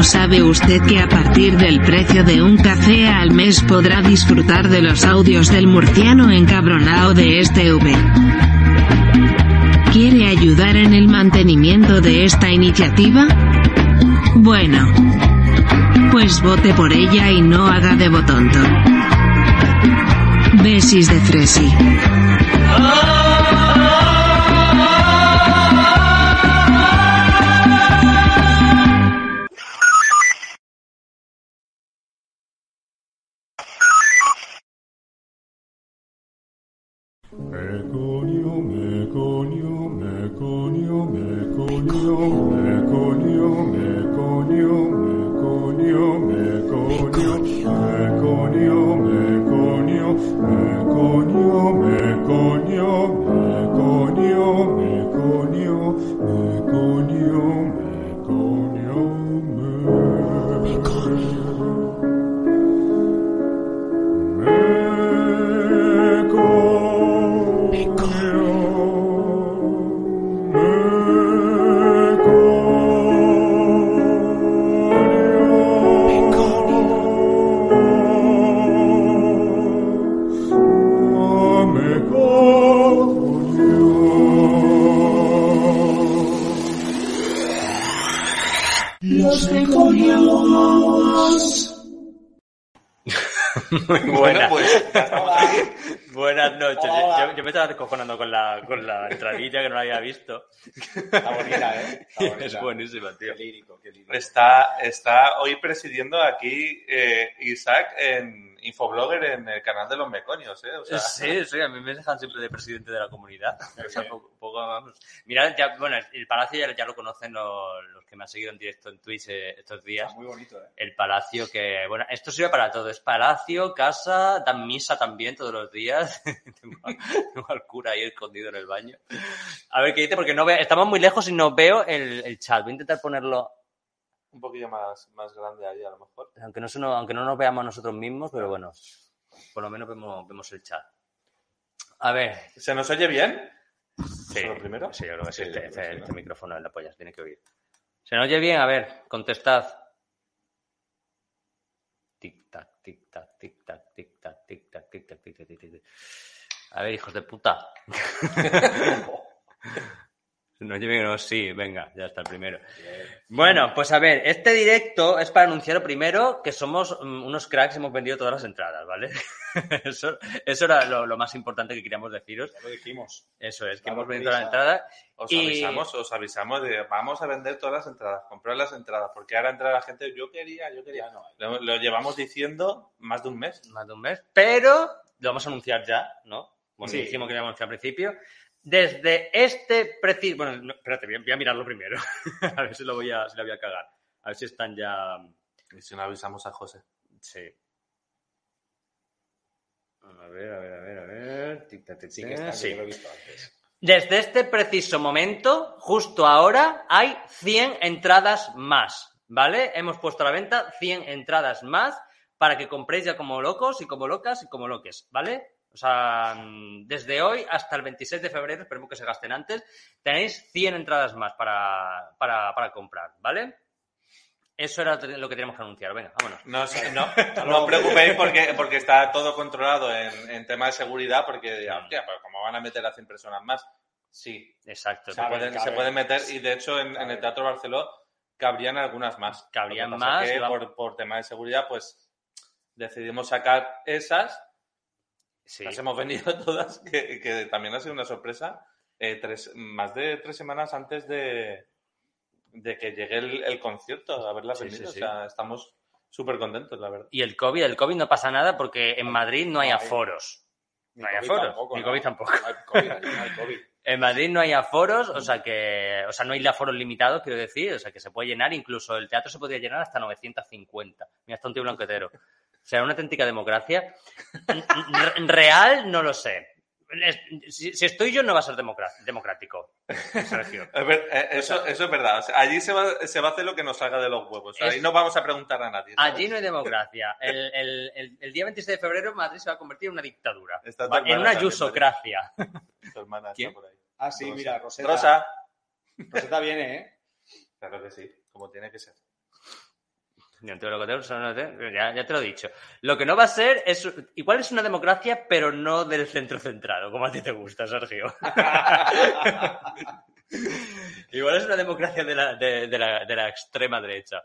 ¿No sabe usted que a partir del precio de un café al mes podrá disfrutar de los audios del murciano encabronado de este V? ¿Quiere ayudar en el mantenimiento de esta iniciativa? Bueno. Pues vote por ella y no haga de botonto. Besis de Fresi. Está, está hoy presidiendo aquí eh, Isaac en Infoblogger en el canal de los Meconios, ¿eh? O sea, Sí, sí, a mí me dejan siempre de presidente de la comunidad. O sea, poco, poco, vamos. Mirad, ya, bueno, el palacio ya, ya lo conocen los, los que me han seguido en directo en Twitch eh, estos días. Está muy bonito, ¿eh? El palacio que, bueno, esto sirve para todo. Es palacio, casa, dan misa también todos los días. tengo, tengo al cura ahí escondido en el baño. A ver qué dice, porque no veo, estamos muy lejos y no veo el, el chat. Voy a intentar ponerlo, un poquillo más, más grande ahí a lo mejor. aunque no, aunque no nos veamos nosotros mismos, pero bueno, por lo menos vemos, vemos el chat. A ver, ¿Se nos oye bien? Sí, ¿Lo primero? Sí, yo creo que sí. Sí, este, este- este micrófono es la polla, tiene que oír. ¿Se nos oye bien? A ver, contestad. Tic-tac, tic-tac, tic-tac, tic-tac, tic-tac, tic-tac, tic-tac, tic-tac. A ver, hijos de puta. ¿Se nos oye bien o no? Sí, venga, ya está el primero. Bueno, pues a ver, este directo es para anunciar primero que somos mm, unos cracks, hemos vendido todas las entradas, ¿vale? eso, eso era lo, lo más importante que queríamos deciros. Ya lo dijimos. Eso es, que hemos vendido todas las entradas. Os Y- avisamos, os avisamos de vamos a vender todas las entradas, comprar las entradas, porque ahora entra la gente, yo quería, yo quería. No. Lo, lo llevamos diciendo más de un mes. más de un mes, pero lo vamos a anunciar ya, ¿no? Bueno, Sí. dijimos que lo íbamos a anunciar al principio. Desde este preciso... Bueno, no, espérate, voy a, voy a mirarlo primero. a ver si lo, voy a, si lo voy a cagar. A ver si están ya... Y si no avisamos a José. Sí. A ver, a ver, a ver, a ver. Tic, tac, tic, Sí que está, Sí. yo lo he visto antes. Desde este preciso momento, justo ahora, hay 100 entradas más, ¿vale? Hemos puesto a la venta 100 entradas más para que compréis ya como locos y como locas y como loques, ¿vale? O sea, desde hoy hasta el 26 de febrero, esperemos que se gasten antes, tenéis 100 entradas más para, para, para comprar, ¿vale? Eso era lo que teníamos que anunciar. Venga, vámonos. No, os- no, no os preocupéis porque, porque está todo controlado en, en tema de seguridad, porque, hostia, pero ¿cómo van a meter a 100 personas más? Sí, Exacto. se pueden, se pueden meter y de hecho en, el Teatro Barceló cabrían algunas más. Cabrían más, que por, por tema de seguridad, pues decidimos sacar esas. Sí. Las hemos vendido todas, que, que también ha sido una sorpresa. eh, tres, más de tres semanas antes de, de que llegue el, el concierto, a haberlas Sí, vendido. sí. O sea, estamos súper contentos, la verdad. Y el COVID, el COVID no pasa nada porque en Madrid no hay aforos. No hay aforos. tampoco, Ni. COVID tampoco. No hay COVID, aquí no hay COVID. En Madrid no hay aforos, o sea que, o sea, no hay aforos limitados, quiero decir, o sea que se puede llenar, incluso el teatro se podría llenar hasta 950. Mira, está un tío blanquetero. Sea, una auténtica democracia. Re- Real, no lo sé. Si, si estoy yo, no va a ser democrático, Sergio. A ver, eh, eso, eso es verdad. O sea, allí se va, se va a hacer lo que nos salga de los huevos. O sea, Es- ahí no vamos a preguntar a nadie. ¿sabes? Allí no hay democracia. El, el- el- el día 26 de febrero Madrid se va a convertir en una dictadura. Va- En una yusocracia. Tu hermana está ¿Quién? por ahí. Ah, sí, Rosa. mira, Rosetta. Rosa. Rosetta viene, ¿eh? Claro que sí, como tiene que ser. Ni Antonio Guterres, no te- ya, ya te lo he dicho. Lo que no va a ser es. Igual es una democracia, pero no del centro centrado, como a ti te gusta, Sergio. Igual es una democracia de la, de, de la, de la extrema derecha.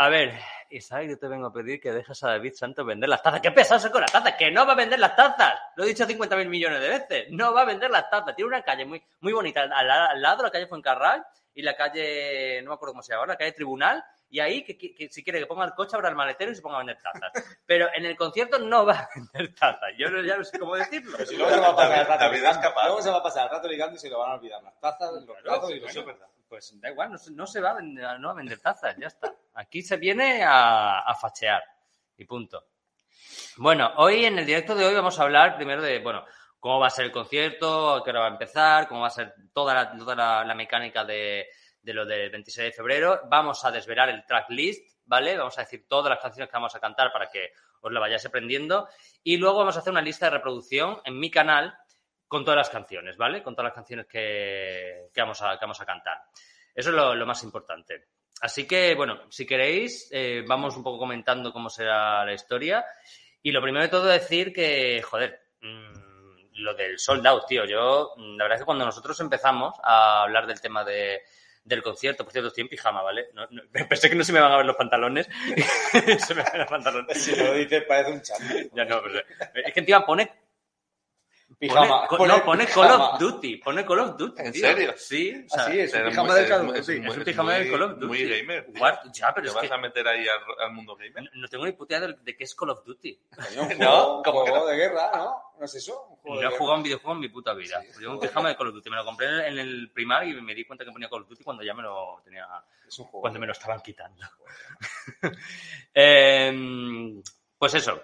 A ver, Isaac, yo te vengo a pedir que dejes a David Santos vender las tazas. ¿Qué pesado con las tazas? ¡Que no va a vender las tazas! Lo he dicho 50.000 millones de veces. No va a vender las tazas. Tiene una calle muy, muy bonita al, al lado, la calle Fuencarral y la calle, no me acuerdo cómo se llama ahora, la calle Tribunal. Y ahí, que, que- que si quiere que ponga el coche, abra el maletero y se ponga a vender tazas. Pero en el concierto no va a vender tazas. Yo no, ya no sé cómo decirlo. Pero si luego se va a pasar el rato David es ligando. capaz. Luego se va a pasar el rato ligando y se lo van a olvidar las tazas, los brazos y los Bueno, Pues da igual, no se, va a vender, no a vender tazas, ya está. Aquí se viene a, a fachear y punto. Bueno, hoy en el directo de hoy vamos a hablar primero de, bueno, cómo va a ser el concierto, qué hora va a empezar, cómo va a ser toda la, toda la mecánica de, de lo del 26 de febrero. Vamos a desvelar el tracklist, ¿vale? Vamos a decir todas las canciones que vamos a cantar para que os la vayáis aprendiendo. Y luego vamos a hacer una lista de reproducción en mi canal con todas las canciones, ¿vale? Con todas las canciones que, que vamos, a, que vamos a cantar. Eso es lo, lo más importante. Así que, bueno, si queréis, eh, vamos un poco comentando cómo será la historia. Y lo primero de todo decir que, joder, mm, lo del sold out, tío. Yo, mm, la verdad es que cuando nosotros empezamos a hablar del tema de, del concierto, por cierto, estoy en pijama, ¿vale? No- no- pensé que no se me van a ver los pantalones. se me ven los pantalones. Si lo dices, parece un chat. Ya no, pero es que encima pone Pijama. Pone, Pone no, pone Call of Duty. Pone Call of Duty. ¿En tío. serio? Sí. o sea, Así es, un pijama del Call of Duty. es un pijama del Call of Duty. Muy gamer. What? Ya, pero ¿Te es vas que a meter ahí al, al mundo gamer? no- no tengo ni puta idea de, de qué es Call of Duty. Coño, un No, juego, un ¿cómo que juego de guerra, ¿no? ¿No es eso? Un juego No he jugado un videojuego en mi puta vida. Sí, Yo un pijama de Call of Duty. Me lo compré en el, en el primario y me di cuenta que ponía Call of Duty cuando ya me lo tenía... Es un juego. Cuando me lo estaban quitando. Em, pues eso.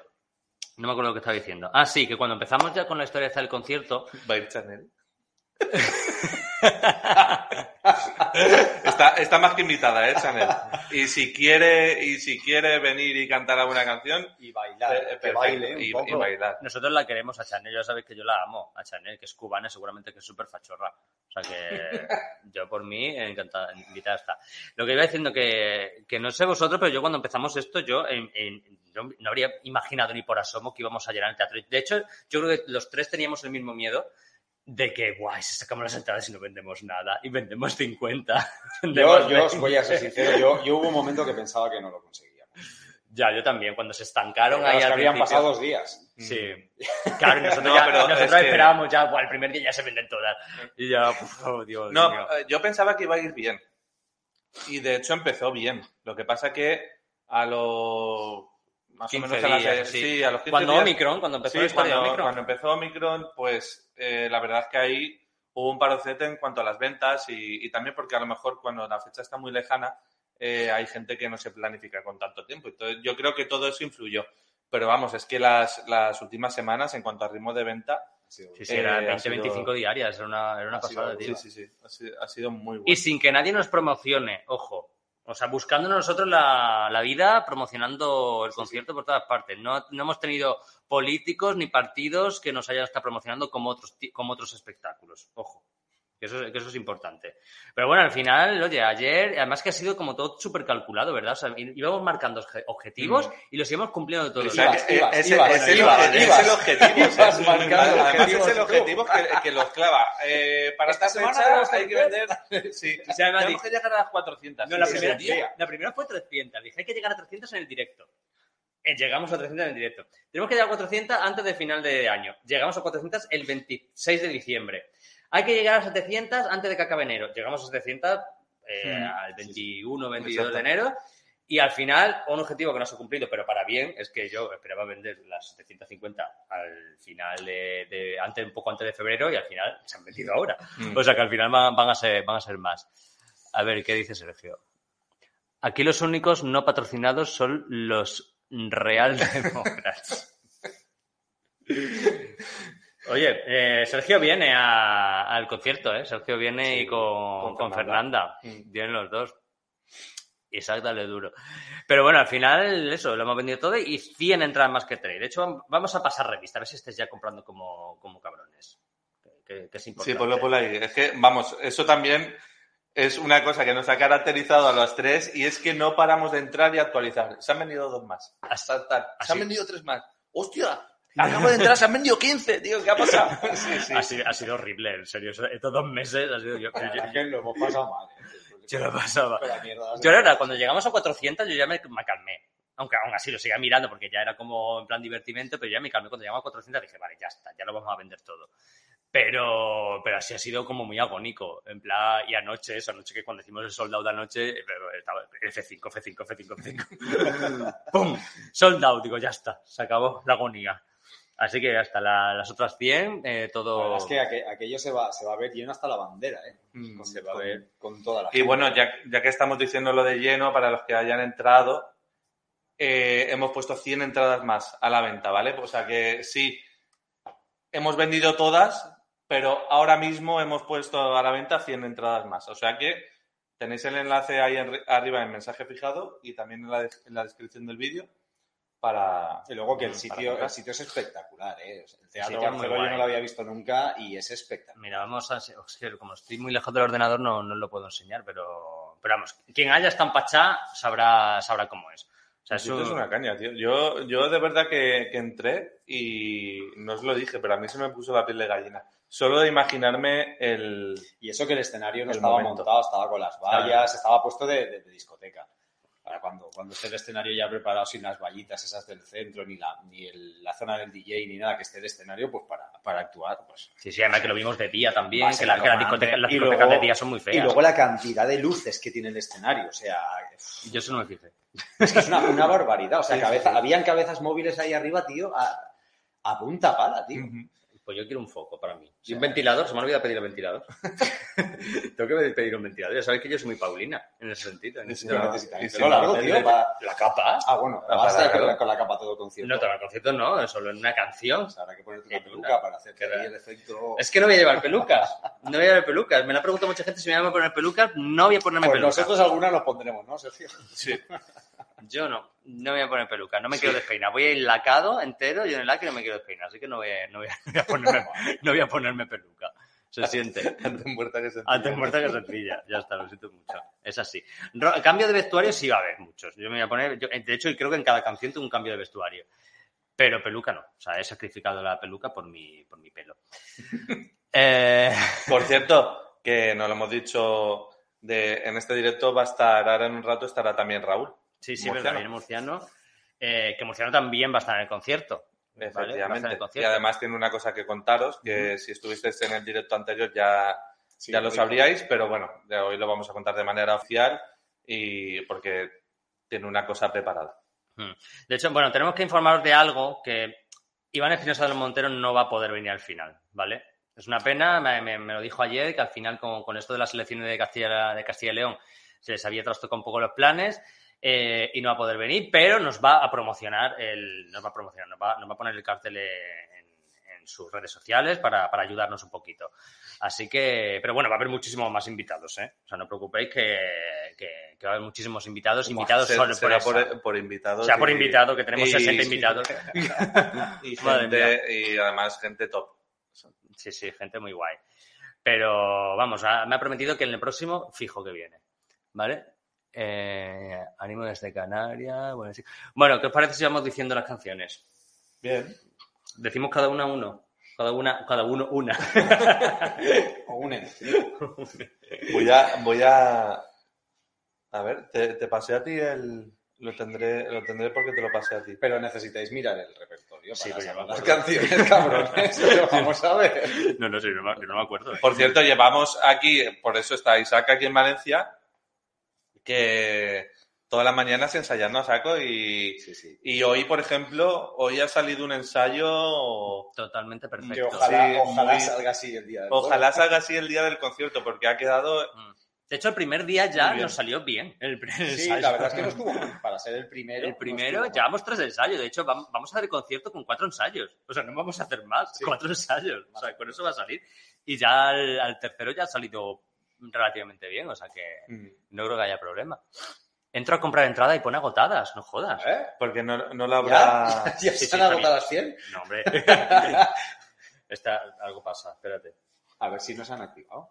No me acuerdo lo que estaba diciendo. Ah, sí, que cuando empezamos ya con la historia del concierto, Vibe Channel. está, está más que invitada, ¿eh, Chanel? Y si quiere, y si quiere venir y cantar alguna canción, Y bailar, eh, que baile un y, poco. y bailar. Nosotros la queremos a Chanel, ya sabéis que yo la amo a Chanel, que es cubana, seguramente que es súper fachorra. O sea que yo por mí encantada, invitada está. Lo que iba diciendo que, que no sé vosotros, pero yo cuando empezamos esto, yo, en- en- yo no habría imaginado ni por asomo que íbamos a llenar el teatro. De hecho, yo creo que los tres teníamos el mismo miedo de que, guay, si sacamos las entradas y no vendemos nada, y vendemos 50. Yo, vendemos yo os 20. voy a ser sincero, yo, yo hubo un momento que pensaba que no lo conseguíamos. Ya, yo también, cuando se estancaron ahí al habían principio. pasado dos días. Sí. Claro, y nosotros, No, ya, pero nosotros es que- esperábamos ya, "Buah, el primer día ya se venden todas. Y ya, uf, oh, Dios No, mío. eh, yo pensaba que iba a ir bien. Y de hecho empezó bien. Lo que pasa que a los... Más 15 o menos a las- días, sí. sí. a los 15 Cuando días- Omicron, cuando empezó Sí, cuando, Omicron. cuando empezó Omicron, pues eh, la verdad es que ahí hubo un parocete en cuanto a las ventas y, y también porque a lo mejor cuando la fecha está muy lejana eh, hay gente que no se planifica con tanto tiempo. Entonces yo creo que todo eso influyó. Pero vamos, es que las, las últimas semanas en cuanto a ritmo de venta, Sí, sí, eh, era ha 20-25 sido- diarias, era una, era una sido pasada, algo, tío. sí, sí, sí, ha sido, ha sido muy bueno. Y sin que nadie nos promocione, ojo. O sea, buscándonos nosotros la, la vida, promocionando el concierto por todas partes. No, no hemos tenido políticos ni partidos que nos hayan estado promocionando como otros, como otros espectáculos. Ojo. Que eso, que eso es importante. Pero bueno, al final, oye, ayer, además que ha sido como todo súper calculado, ¿verdad? O sea, íbamos marcando obje- objetivos y los íbamos cumpliendo todos. O sea, Ibas, eh, ese- ibas, ese es ibas, el- ese es el objetivo. Además, es el objetivo que, que los clava. Eh, para esta, Esta semana hay que vender. Sí, O sea, además tenemos que llegar a las 400. No, la Sí, primera, sí, la primera fue 300. Dije, hay que llegar a 300 en el directo. Eh, Llegamos a 300 en el directo. Tenemos que llegar a 400 antes de final de año. Llegamos a 400 el 26 de diciembre. Hay que llegar a 700 antes de que acabe enero. Llegamos a 700 eh, al 21, 22 de enero. Y al final, un objetivo que no se ha cumplido, pero para bien, es que yo esperaba vender las 750 al final de, de- antes, un poco antes de febrero y al final se han vendido ahora. Mm. O sea que al final van, van a ser, van a ser más. A ver, ¿qué dice Sergio? Aquí los únicos no patrocinados son los Real Demócratas. Oye, eh, Sergio viene a- al concierto, ¿eh? Sergio viene Sí, y con, con Fernanda. Fernanda. Vienen los dos. Dale duro. Pero bueno, al final, eso, lo hemos vendido todo y 100 entradas más que trade. De hecho, vam- vamos a pasar revista, a ver si estés ya comprando como, como cabrones. Que, que es Sí, importante. ponlo por ahí. Es que, vamos, eso también es una cosa que nos ha caracterizado a los tres y es que no paramos de entrar y actualizar. Se han venido dos más. Hasta tal. Se han Así. vendido tres más. ¡Hostia! Acabo de entrar, se han vendido 15, tío. ¿Qué ha pasado? Sí, sí. Ha, sido, ha sido horrible, en serio. Estos dos meses ha sido yo. Yo- que lo hemos pasado mal. ¿eh? yo lo. Pero la mierda, Yo era, cuando llegamos a 400, yo ya me, me calmé. Aunque aún así lo seguía mirando porque ya era como en plan divertimento, pero ya me calmé. Cuando llegamos a 400 dije, vale, ya está, ya lo vamos a vender todo. Pero, pero así ha sido como muy agónico. En plan, y anoche, eso, anoche que cuando hicimos el soldado de anoche, eh, estaba F5, F5, F5, F5. ¡Pum! Soldado, digo, ya está, se acabó la agonía. Así que hasta la- las otras 100, eh, La todo. verdad es que aqu- aquello se va, se va a ver lleno hasta la bandera, ¿eh? Mm, Con, se va a ver. con toda la Y gente. bueno, ya, ya que estamos diciendo lo de lleno, para los que hayan entrado, eh, hemos puesto 100 entradas más a la venta, ¿vale? O sea que sí, hemos vendido todas, pero ahora mismo hemos puesto a la venta 100 entradas más. O sea que tenéis el enlace ahí en- arriba en mensaje fijado y también en la, en la descripción del vídeo para... Y luego que el sitio, el sitio es espectacular, ¿eh? El Teatro Barceló yo no lo había visto nunca y es espectacular. Mira, vamos a... Como estoy muy lejos del ordenador no, no lo puedo enseñar, pero, pero vamos, quien haya estado en Pachá sabrá, sabrá cómo es. O sea, es una caña, tío. Yo, yo de verdad que, que entré y no os lo dije, pero a mí se me puso la piel de gallina. Solo de imaginarme el... Y eso que el escenario no El estaba momento. montado, estaba con las vallas, Claro. estaba puesto de, de- de discoteca. Ahora cuando, cuando esté el escenario ya preparado sin las vallitas esas del centro, ni la, ni el- la zona del DJ, ni nada, que esté el escenario pues para, para actuar. Pues. Sí, sí, además que lo vimos de día también, que, la- que las discotecas, las Y discotecas luego- de día son muy Y feas. luego la cantidad de luces que tiene el escenario, o sea, Yo eso no me fijé. es que es una, una barbaridad. O sea, cabeza, habían cabezas móviles ahí arriba, tío, a, a punta pala, tío. Pues yo quiero un foco para mí. Y un ventilador, se me ha olvidado pedir el ventilador. Tengo que pedir un ventilador. Ya sabéis que yo soy muy Paulina en ese sentido. En ese necesitas y si no, largo, tío. para- ¿La capa? Ah, bueno, basta para- con, la, con la capa todo el concierto. No, todo el concierto no, solo en una canción. O sea, habrá que ponerte una peluca para hacer el efecto... Es que no voy a llevar pelucas. No voy a llevar pelucas. Me la ha preguntado mucha gente si me voy a poner pelucas. No voy a ponerme Pues pelucas. nosotros algunas nos pondremos, ¿no, Sergio? Sí. Yo no. No me voy a poner pelucas. No me quiero despeinar. Voy a ir lacado entero. Yo en el laque no me quiero despeinar. Así que no voy a, no voy a, no voy a ponerme, no voy a ponerme peluca. Se siente. Antes muerta que se Antes muerta que sencilla. Ya está, lo siento mucho. Es así. Cambio de vestuario sí va a haber muchos. Yo me voy a poner. yo- de hecho, creo que en cada canción tengo un cambio de vestuario. Pero peluca no. O sea, he sacrificado la peluca por mi, por mi pelo. Eh, Por cierto, que no lo hemos dicho, de, en este directo va a estar, ahora en un rato estará también Raúl. Sí, sí, Murciano. verdad, Murciano. Eh, que Murciano también va a estar en el concierto. Efectivamente. y además tiene una cosa que contaros, que si estuvisteis en el directo anterior ya, Sí, ya lo sabríais, pero bueno, de hoy lo vamos a contar de manera oficial y porque tiene una cosa preparada. De hecho, bueno, tenemos que informaros de algo que Iván Espinosa del Montero no va a poder venir al final, ¿vale? Es una pena, me, me- me lo dijo ayer, que al final con, con esto de las elecciones de Castilla, de Castilla y León se les había trastocado un poco los planes eh, y no va a poder venir, pero nos va a promocionar, el, nos va a promocionar, nos va, nos va a poner el cartel en, en sus redes sociales para, para ayudarnos un poquito. Así que, pero bueno, va a haber muchísimos más invitados, ¿eh? O sea, no os preocupéis que, que- que va a haber muchísimos invitados, invitados Se- solo será por, por, por invitados. O sea, por invitado, que tenemos y- 60 invitados. Y, Madre gente, y además gente top. Sí, sí, gente muy guay. Pero vamos, me ha prometido que en el próximo fijo que viene. ¿Vale? Eh, ánimo desde Canarias. Bueno, sí. bueno, ¿qué os parece si vamos diciendo las canciones? Bien. Decimos cada una uno. Cada una, cada uno una. O un en- Voy a, voy a. A ver, te, te pasé a ti el. Lo tendré, lo tendré porque te lo pasé a ti. Pero necesitáis mirar el repertorio Sí, porque saber las canciones, cabrones. Pero vamos a ver. No, no sé, no no me acuerdo. Por cierto, llevamos aquí, por eso está Isaac aquí en Valencia, que todas las mañanas ensayando a saco y, Sí, sí. y hoy, por ejemplo, hoy ha salido un ensayo. Totalmente Que perfecto. ojalá, Sí, ojalá muy- salga así el día del Ojalá salga así el día del concierto, porque ha quedado. Mm. De hecho, el primer día ya nos salió bien. El primer Sí, ensayo. la verdad es que no estuvo mal. Para ser el primero. El primero, llevamos tres ensayos. De hecho, vam- vamos a hacer el concierto con cuatro ensayos. O sea, no vamos a hacer más. Sí. Cuatro ensayos. O sea, con eso va a salir. Y ya al, al tercero ya ha salido relativamente bien. O sea que Mm. no creo que haya problema. Entro a comprar entrada y pone agotadas. No jodas. ¿Eh? Porque no, no lo ¿Ya? habrá. ¿Ya Sí, sí, agotado las 100? No, hombre. Está, algo pasa. Espérate. A ver si nos han activado.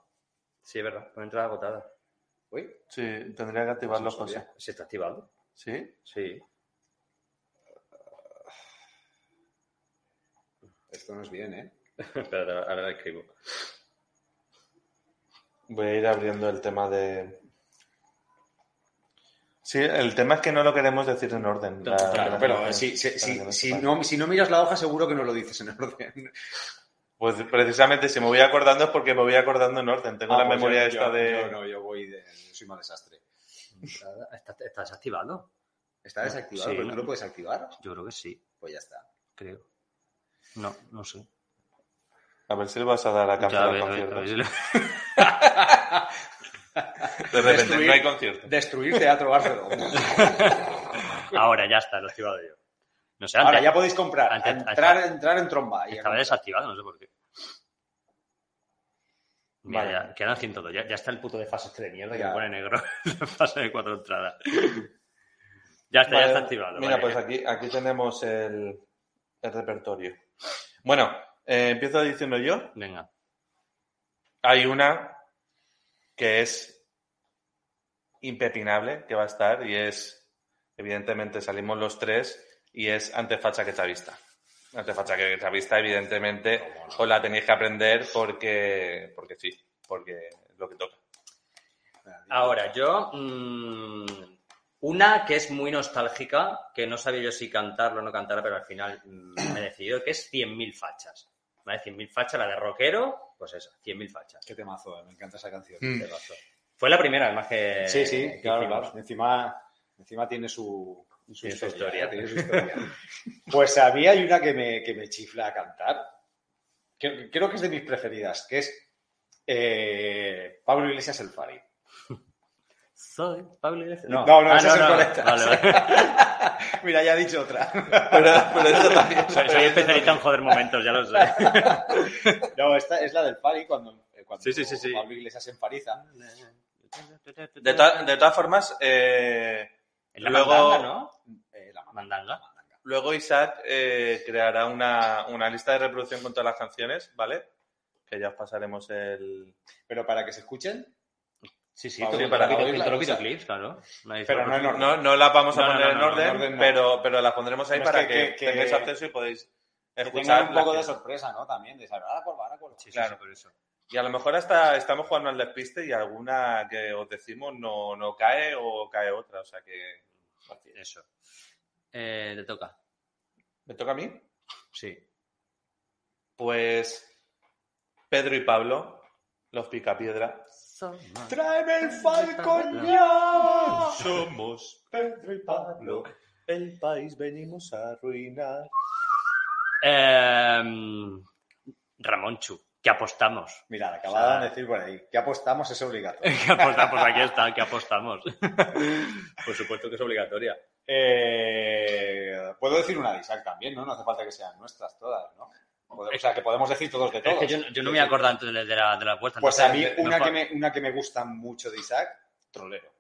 Sí, es verdad. Pone entrada agotada. Uy, Sí, tendría que activarlo, no. José. ¿Se está activado? ¿Sí? Sí. Esto no es bien, ¿eh? Espera, ahora la escribo. Voy a ir abriendo el tema de... Sí, el tema es que no lo queremos decir en orden. la- Claro, la- pero si, si, si, si no, si no miras la hoja, seguro que no lo dices en orden. Pues precisamente si me voy acordando es porque me voy acordando en orden. Tengo Ah, la pues memoria yo- esta yo- de... Yo no, yo voy de. yo soy mal desastre. Está, está desactivado. ¿Está desactivado? Sí, ¿Pero no. tú lo puedes activar? Yo creo que sí, Pues ya está. creo. No, no sé. A ver si le vas a dar a cancelar conciertos. ver si lo- De repente Destruir- no hay concierto. Destruir Teatro Barcelona. Ahora ya está, lo he activado yo. No sé, antes Ahora ya podéis comprar. antes- entrar, entrar en tromba. y estaba desactivado, no sé por qué. Mira, Vale. ya, quedan 102. Ya, ya está el puto de fase este de mierda que Ya. me pone negro. fase de cuatro entradas. Ya está, ya está activado. Mira, vale. pues aquí, aquí tenemos el, el repertorio. Bueno, eh, empiezo diciendo yo. Venga. Hay una que es impepinable, que va a estar, y es, evidentemente, salimos los tres, y es Antefacha que Chavista. Antefacha que Chavista, evidentemente, os la tenéis que aprender porque, porque sí, porque es lo que toca. Ahora, yo. mm, una que es muy nostálgica, que no sabía yo si cantarlo o no cantarla, pero al final me he decidido, que es 100.000 fachas. ¿Vale? 100.000 fachas, la de rockero, pues eso, 100.000 fachas. Qué temazo, eh, me encanta esa canción. Mm. Qué. Fue la primera, además que. Sí, sí, que claro. Encima, encima tiene su, su Tiene su historia. Tiene su historia. pues a mí hay una que me, que me chifla a cantar. que- creo que es de mis preferidas, que es eh, Pablo Iglesias el Fari. Soy Pablo Iglesias. No, no, Ah, esa es el no. correcto. Vale, vale. Mira, ya he dicho otra. Pero, pero eso también. Soy, soy especialista en joder momentos, ya lo sé. No, esta es la del Fari cuando, eh, cuando Sí, sí, sí, sí. Pablo Iglesias se enfariza. De, to- de todas formas, eh, la Luego- mandanga, ¿no? Eh, la Mandanga. luego Isaac eh, creará una, una lista de reproducción con todas las canciones, ¿vale? Que ya os pasaremos el... Pero para que se escuchen, Sí, sí, todo- para videoclips, claro. Pero no en orden. No, no las vamos a poner no, en no, orden, en orden no. pero, pero las pondremos ahí para que- que, que- que- tengáis acceso y podéis escuchar. tengan un poco de sorpresa, ¿no? También, de saber, ahora va, ahora sí, Claro. sí, por eso. Y a lo mejor hasta estamos jugando al despiste y alguna que os decimos no, no cae o cae otra. O sea que... Eso. Eh, te toca. ¿Me toca a mí? Sí. Pues Pedro y Pablo, los picapiedra. ¡Tráeme el falcón ya! Somos Pedro y Pablo, el país venimos a arruinar. Em, Ramón Chu, que apostamos. Mira, le acababa de decir por ahí. Que apostamos es obligatorio. Que apostamos, pues aquí está, que apostamos. Por supuesto que es obligatoria. Eh, Puedo decir una de Isaac también, ¿no? No hace falta que sean nuestras todas, ¿no? O sea, que podemos decir todos de todos. Es que yo, yo no me acuerdo antes de, de la, de la apuesta. Pues a mí, una que, me, una que me gusta mucho de Isaac, Trolero.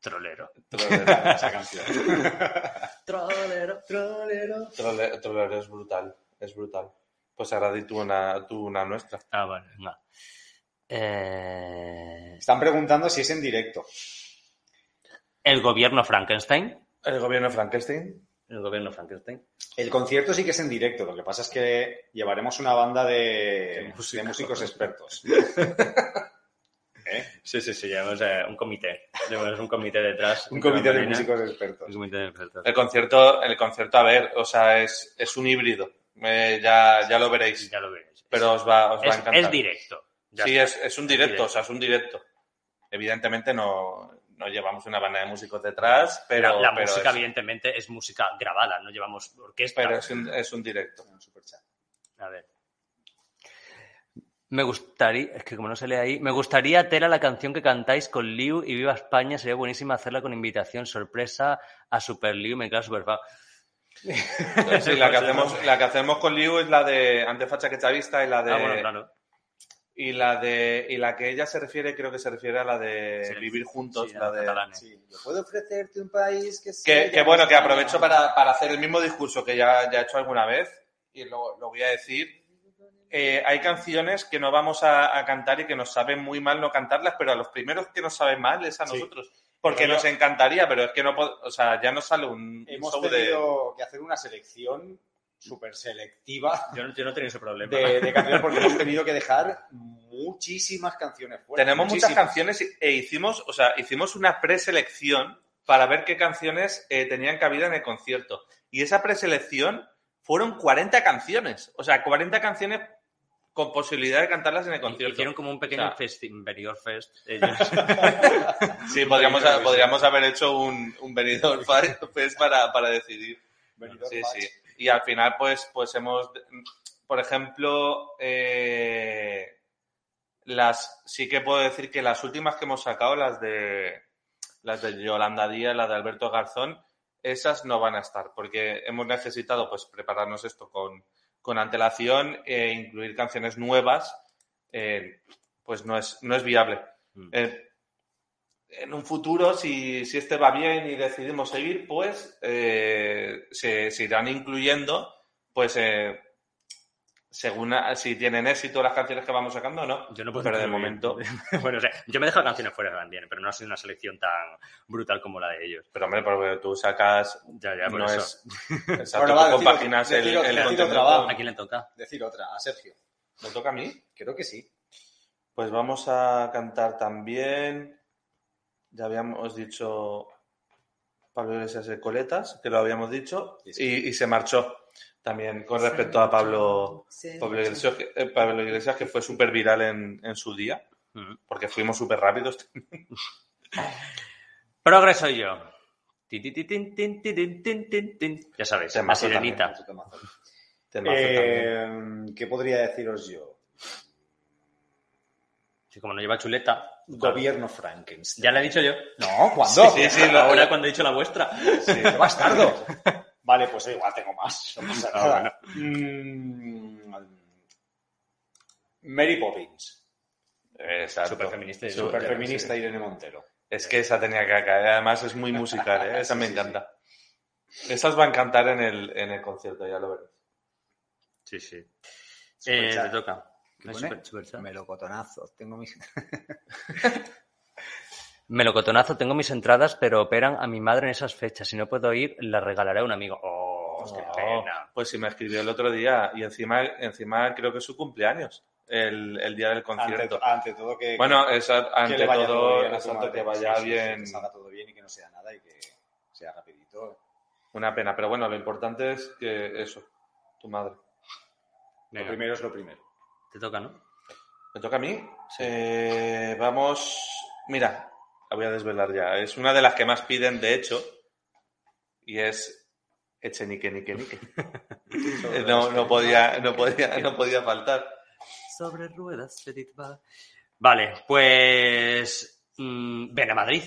Trolero. Esa canción. Trolero. Trolero. Trole- Trolero es brutal, es brutal. Pues ahora di tú una, tú una nuestra. Ah, vale, venga. Eh, Están preguntando si es en directo. el gobierno Frankenstein. El gobierno Frankenstein. El gobierno Frankenstein. El concierto sí que es en directo, lo que pasa es que llevaremos una banda de, De de músicos expertos. ¿Eh? Sí, sí, sí, llevamos eh, un comité. Llevamos un comité detrás. Un comité de músicos expertos. Un comité de expertos. El concierto, el concierto, a ver, o sea, es, es un híbrido. Eh, ya, ya lo veréis. Ya lo veréis. Pero os va, os va a encantar. es directo. Ya sí, es, es un directo. o sea, es un directo. Evidentemente no, no llevamos una banda de músicos detrás, pero, la, la pero música, es, evidentemente, es música grabada, no llevamos orquesta. pero es un, es un directo. Un superchat. A ver. Me gustaría, es que como no se lee ahí, me gustaría, Tela, la canción que cantáis con Liu y Viva España, sería buenísima hacerla con invitación sorpresa a Super Liu, me queda super fan. Sí, la que hacemos, la que hacemos con Liu es la de Antefacha que Chavista y la de Ah, bueno, claro. Y la de y la que ella se refiere, creo que se refiere a la de Sí, Vivir juntos, sí, la de catalana. Sí, yo puedo ofrecerte un país que que, que bueno, que aprovecho para, para hacer el mismo discurso que ya, ya he hecho alguna vez y lo, lo voy a decir eh, hay canciones que no vamos a, a cantar y que nos saben muy mal no cantarlas, pero a los primeros que nos saben mal es a Sí. nosotros. Porque Pero nos yo- encantaría, pero es que no o sea, ya nos sale un, Hemos show de... tenido que hacer una selección súper selectiva Yo no, yo no he tenido ese problema. de, de canciones porque hemos tenido que dejar muchísimas canciones fuera. Tenemos muchas canciones e hicimos, o sea, hicimos una preselección para ver qué canciones eh, tenían cabida en el concierto. Y esa preselección fueron 40 canciones. O sea, 40 canciones con posibilidad de cantarlas en el concierto. Hicieron como un pequeño O sea, Fest. ellos. Sí, podríamos, podríamos haber hecho un, un Benidorm Fest para, para decidir. Benidorm Sí, sí. Y al final, pues, pues hemos, por ejemplo, eh, las, sí que puedo decir que las últimas que hemos sacado, las de, las de Yolanda Díaz, las de Alberto Garzón, esas no van a estar, porque hemos necesitado, pues, prepararnos esto con, con antelación e incluir canciones nuevas, eh, pues no es, no es viable. Mm. Eh, en un futuro, si, si este va bien y decidimos seguir, pues eh, se, se irán incluyendo, pues eh, según a- si tienen éxito las canciones que vamos sacando o no. Yo no puedo Pero de momento. bueno, o sea, yo me he dejado canciones fuera también, pero no ha sido una selección tan brutal como la de ellos. Pero hombre, porque tú sacas. Ya, ya, por no eso. es. Exacto, Bueno, va, tú compaginas el, decid- el contenido otra, ¿A quién le toca? Decir otra, a Sergio. ¿Me toca a mí? Creo que sí. Pues vamos a cantar también ya habíamos dicho Pablo Iglesias de Coletas, que lo habíamos dicho. Y, se marchó también con respecto a Pablo, eh, Pablo, Iglesias, que, fue súper viral en, en, su día, porque fuimos súper rápidos. Progreso yo. Ya sabéis, la sirenita. Eh, ¿Qué podría deciros yo? Sí, como no lleva chuleta. Gobierno Frankenstein. Ya la he dicho yo. No, ¿cuándo? Sí, sí, lo- Ahora cuando he dicho la vuestra. Sí. ¡Qué bastardo! Vale, pues igual tengo más. No pasa Ah, nada. Mm, Mary Poppins. Exacto. Súper feminista y Super Sí. feminista Irene Montero. Es que esa tenía que caer. Además es muy musical, ¿eh? esa me Sí, sí, encanta. Esas van a cantar en el, en el concierto, ya lo verás. Sí, sí. Eh, te toca. ¿Qué Ay, pone? super- superchat. Melocotonazos. Tengo mis... Melocotonazo, tengo mis entradas, pero operan a mi madre en esas fechas. Si no puedo ir, las regalaré a un amigo. Oh, qué No, pena. Pues sí me escribió el otro día y encima, encima creo que es su cumpleaños, el, el día del concierto. to- ante todo que, Bueno, esa- ante vaya todo, exacto, que vaya Sí, sí, sí, bien. que salga todo bien y que no sea nada y que sea rapidito. Una pena, pero bueno, lo importante es que eso, tu madre. Lo primero es lo primero. Te toca, ¿no? ¿Me toca a mí? Eh, vamos, mira, la voy a desvelar ya. Es una de las que más piden, de hecho, y es Echenique, nique, nique. No, no podía, no podía, no podía faltar. Sobre ruedas, Edith va. Vale, pues. mm, ven a Madrid.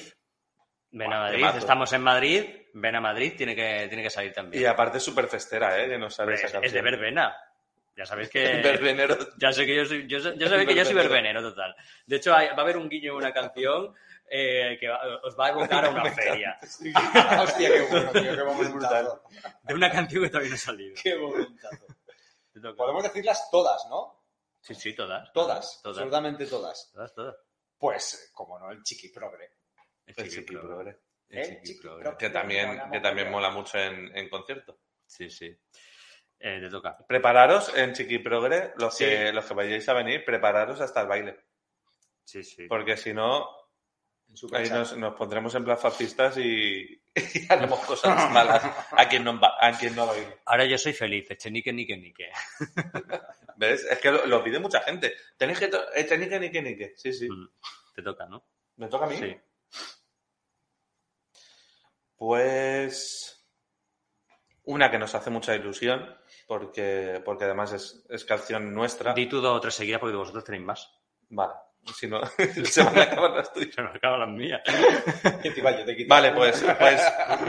Ven a Madrid. Estamos en Madrid. Ven a Madrid. Tiene que, tiene que salir también. Y aparte es súper festera, ¿eh? Que no sale Pues esa es de verbena. Ya sabéis que. Verbenero. Ya sé que yo soy, yo, ya sabéis que yo soy verbenero total. De hecho, hay- va a haber un guiño en una canción eh, que va- os va a evocar a una feria. Hostia, qué bueno, tío, qué momentazo. De una canción que todavía no ha salido. Qué momentazo. Podemos decirlas todas, ¿no? Sí, sí, todas. Todas, Todas. absolutamente todas. Todas, todas. Pues, como no, el chiqui progre. El El chiqui Chiqui progre. Progre. El El chiqui chiqui progre. progre. Que también, que también mola mucho en, en concierto. Sí, sí. Eh, te toca. Prepararos en Chiqui Progre, los, Sí. que, los que vayáis a venir, prepararos hasta el baile. Sí, sí. Porque si no, En su ahí casa. nos, nos pondremos en plan fascistas y, y haremos cosas malas a quien no va, a quien no va a ir. Ahora yo soy feliz. Echenique, nique, nique. ¿Ves? Es que lo, lo pide mucha gente. Tenéis que... to- eh, Nique, nique, nique. Sí, sí. Mm, Te toca, ¿no? ¿Me toca a mí? Sí. Pues una que nos hace mucha ilusión, porque, porque además es, es canción nuestra. Di tú dos o tres seguidas porque vosotros tenéis más. Vale, si no, se van a acabar las tuyas. Se me acaban las mías. Vale, pues, pues